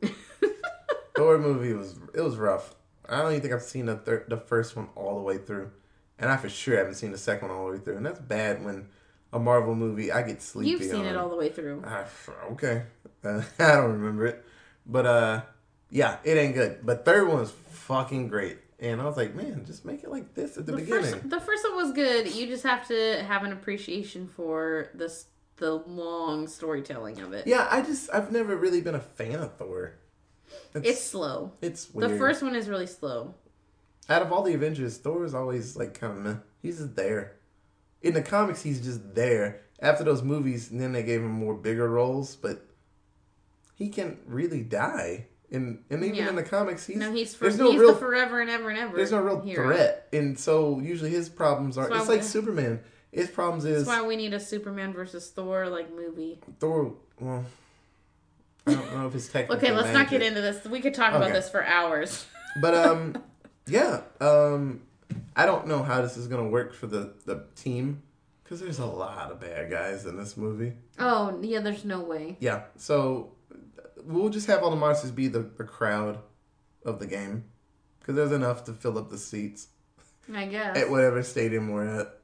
Thor movie was it was rough. I don't even think I've seen the third, the first one all the way through, and I for sure haven't seen the second one all the way through. And that's bad when a Marvel movie I get sleepy.
You've seen
on.
it all the way through.
F- okay, uh, I don't remember it, but uh, yeah, it ain't good. But third one was fucking great, and I was like, man, just make it like this at the,
The
beginning.
first, the first one was good. You just have to have an appreciation for this the long storytelling of it.
Yeah, I just I've never really been a fan of Thor.
It's slow.
it's weird.
The first one is really slow.
out of all the Avengers, Thor is always like kind of meh. He's just there. In the comics, he's just there. After those movies, and then they gave him more bigger roles, but he can't really die. And and even
Yeah.
in the comics, he's
No, he's for,
there's no
he's
real
the forever and ever and ever.
there's no real
hero.
threat. And so usually his problems are
why
it's like
we-
Superman. His problems is
That's why we need a Superman versus Thor like movie.
Thor. Well, I don't know if it's technically.
Okay, let's not
magic.
get into this. We could talk about
Okay.
this for hours.
But um, yeah. Um, I don't know how this is gonna work for the the team because there's a lot of bad guys in this movie.
Oh yeah, there's no way.
Yeah. So we'll just have all the monsters be the, the crowd of the game, because there's enough to fill up the seats
I guess.
at whatever stadium we're at.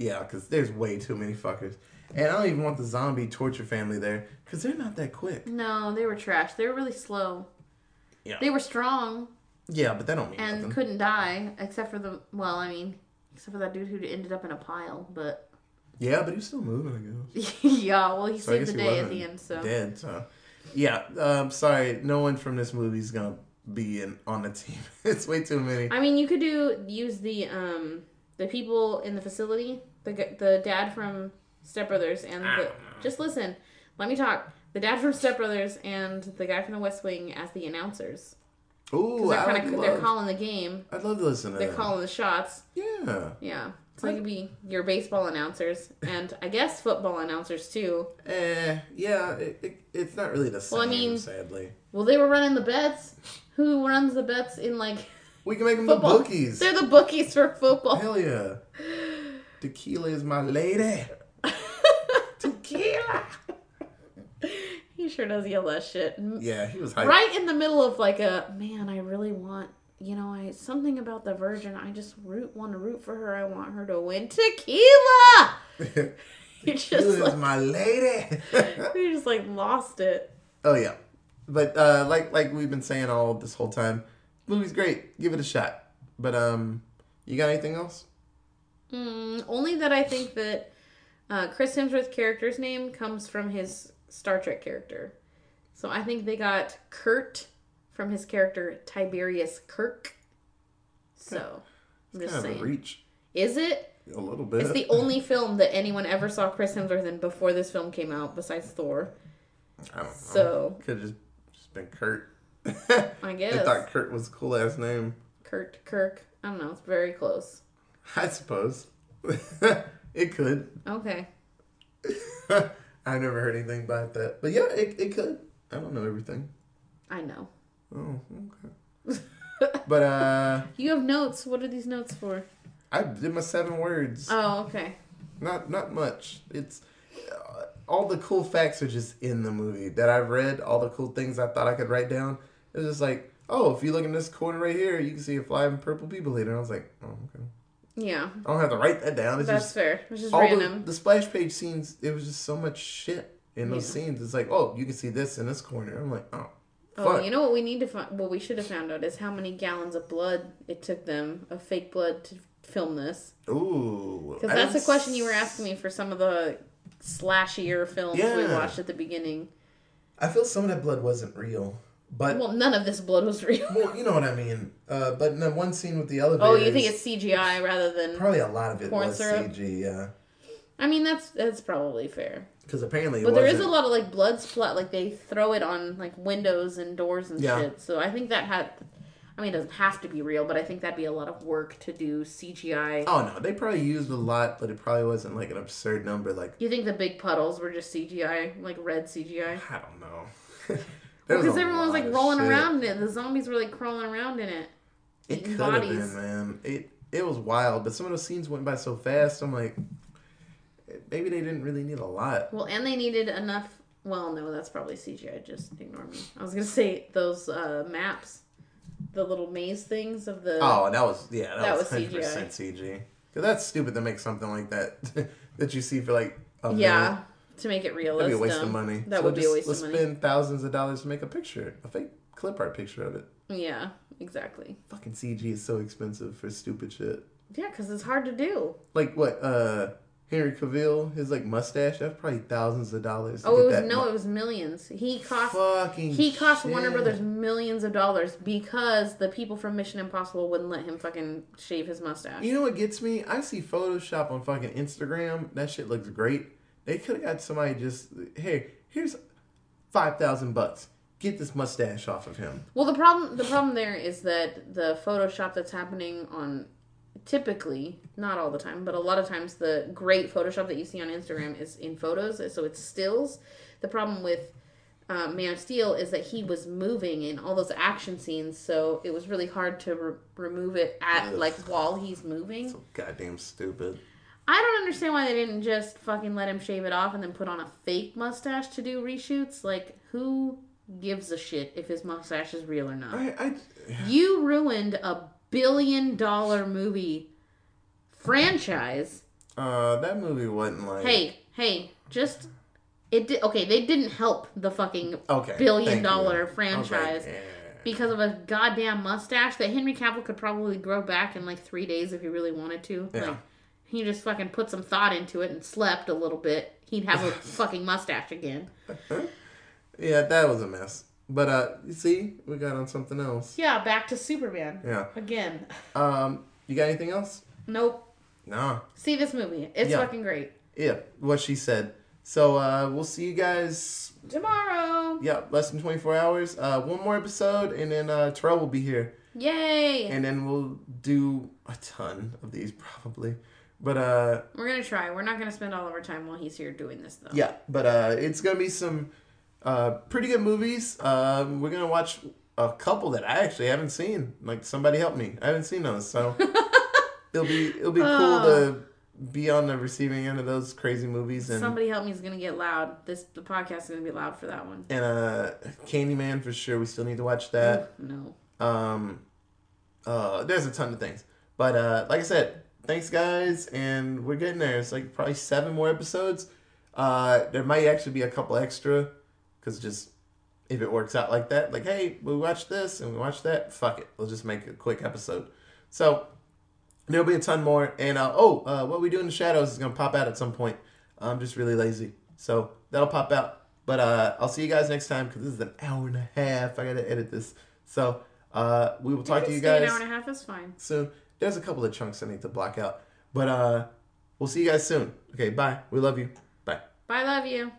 Yeah, because there's way too many fuckers. And I don't even want the zombie torture family there because they're not that quick.
no, they were trash. They were really slow.
Yeah.
They were strong
Yeah, but that don't mean
and
nothing.
couldn't die, except for the well, I mean, except for that dude who ended up in a pile. But
Yeah, but he's still moving, I guess.
yeah, well, he
So I
saved
guess
the
he
day at
wasn't
the end. So
Dead, so. Yeah, um, sorry, no one from this movie's gonna be in on the team. it's way too many.
I mean, you could do use the um the people in the facility, the the dad from Step Brothers, and the, just listen. Let me talk. The dad from Step Brothers and the guy from The West Wing as the announcers. 'Cause
Ooh,
they're kind of they're calling the game.
I'd love to listen to
They're
that.
calling the shots.
yeah.
Yeah. So they could be your baseball announcers and I guess football announcers too.
Eh, yeah, it, it, it's not really the same,
Well, I mean-
sadly.
Well, they were running the bets. Who runs the bets in like
We can make them
football?
the bookies.
They're the bookies for football.
Hell yeah. Tequila is my lady. Tequila.
he sure does yell that shit.
Yeah, he was hyped.
right in the middle of like a man i really want you know i something about the virgin i just root want to root for her i want her to win tequila just
Tequila is
like,
my lady.
you just like lost it
oh yeah, but uh, like like we've been saying all this whole time, movie's great. Give it a shot. But um, you got anything else?
Mm, only that i think that uh, chris hemsworth's character's name comes from his star trek character so i think they got kurt from his character tiberius kirk so i'm just
kind of a
saying
reach.
is it
A little bit.
It's the only film that anyone ever saw Chris Hemsworth in before this film came out, besides Thor.
I don't know.
So
could have just, just been Kurt.
I guess.
I thought Kurt was a cool ass name.
Kurt Kirk. I don't know. It's very close.
I suppose. it could.
Okay.
I've never heard anything about that. But yeah, it, it could. I don't know everything.
I know.
Oh, okay. But uh
You have notes. What are these notes for?
I did my seven words.
Oh, okay.
Not not much. It's uh, all the cool facts are just in the movie that I've read. All the cool things I thought I could write down. It's just like, oh, if you look in this corner right here, you can see a flying purple people eater. I was like, oh, okay.
Yeah,
I don't have to write that down. It's
that's
just
fair. It's just
all the,
random.
the splash page scenes. It was just so much shit in those
Yeah.
scenes. It's like, oh, you can see this in this corner. I'm like, oh,
Oh,
fuck.
you know what we need to find? What we should have found out is how many gallons of blood it took them of fake blood to film this.
Ooh,
Because that's a question you were asking me for some of the slashier films we watched at the beginning.
I feel some of that blood wasn't real, but well,
none of this blood was real.
Well, you know what I mean. Uh, but in the one scene with the elevator,
Oh, you think it's CGI rather than?
probably a lot of it was
syrup?
CG, yeah.
I mean, that's that's probably fair.
Because apparently, it
But there is a lot of like blood splat. Like they throw it on like windows and doors and
Yeah.
shit. So I think that had. I mean, it doesn't have to be real, but I think that'd be a lot of work to do CGI.
Oh no, they probably used a lot, but it probably wasn't like an absurd number. Like
You think the big puddles were just CGI, like red CGI?
I don't know.
Because everyone was like rolling around in it. The zombies were like crawling around in it.
It could have been, man. It it was wild, but some of those scenes went by so fast. I'm like, maybe they didn't really need a lot.
Well, and they needed enough. Well, no, that's probably CGI. Just ignore me. I was gonna say those uh, maps, the little maze things of the.
Oh, that was yeah, that,
That
was
was
hundred percent CG. Because that's stupid to make something like that that you see for like a
yeah,
minute.
To make it real.
That'd be a waste of money.
That
So
would be a waste
let's
of money.
spend thousands of dollars to make a picture, a fake clip art picture of it.
Yeah, exactly.
Fucking CG is so expensive for stupid shit.
Yeah, because it's hard to do.
Like what? uh Henry Cavill, his like mustache. That's probably thousands of dollars.
Oh, it was no,
mu-
it was millions. He cost
fucking.
he cost Warner. Brothers millions of dollars because the people from Mission Impossible wouldn't let him fucking shave his mustache.
You know what gets me? I see Photoshop on fucking Instagram. That shit looks great. They could have got somebody just hey, here's five thousand bucks. Get this mustache off of him.
Well, the problem the problem there is that the Photoshop that's happening on typically not all the time, but a lot of times the great Photoshop that you see on Instagram is in photos, so it's stills. The problem with uh, Man of Steel is that he was moving in all those action scenes, so it was really hard to re- remove it at
Ugh.
like while he's moving.
So goddamn stupid.
I don't understand why they didn't just fucking let him shave it off and then put on a fake mustache to do reshoots. Like, who gives a shit if his mustache is real or not.
I, I
You ruined a billion dollar movie franchise.
uh that movie wasn't like
Hey, hey, just it did okay, they didn't help the fucking
okay
billion
dollar you.
dollar
I like,
franchise
yeah.
because of a goddamn mustache that Henry Cavill could probably grow back in like 3 days if he really wanted to.
Yeah.
Like he just fucking put some thought into it and slept a little bit. He'd have a fucking mustache again.
Yeah, that was a mess. But uh you see, we got on something else.
Yeah, back to Superman.
Yeah.
Again.
Um you got anything else?
Nope.
Nah.
See this movie. It's
Yeah.
fucking great.
Yeah, what she said. So uh we'll see you guys
Tomorrow.
yeah, less than 24 hours. Uh one more episode and then uh Terrell will be here.
Yay!
And then we'll do a ton of these probably. But uh
We're gonna try. We're not gonna spend all of our time while he's here doing this though.
yeah, but uh it's going to be some uh pretty good movies. Um we're going to watch a couple that I actually haven't seen. Like somebody help me. I haven't seen those. So it'll be it'll be cool
Oh.
to be on the receiving end of those crazy movies and
Somebody help me is gonna get loud. This the podcast is gonna be loud for that one.
and uh Candyman for sure. We still need to watch that.
No.
Um uh there's a ton of things. But uh like I said, thanks guys and we're getting there. It's like probably 7 more episodes. Uh there might actually be a couple extra cuz just if it works out like that, like hey, we watched this and we watched that, fuck it. We'll just make a quick episode. So there'll be a ton more and uh oh, uh what we do in the shadows is going to pop out at some point. I'm just really lazy. So that'll pop out. But uh I'll see you guys next time cuz this is an hour and a half. I got to edit this. So uh we will talk to you
guys. An hour and a half is fine.
soon. There's a couple of chunks I need to block out. But uh we'll see you guys soon. Okay, bye. We love you. Bye.
Bye, love you.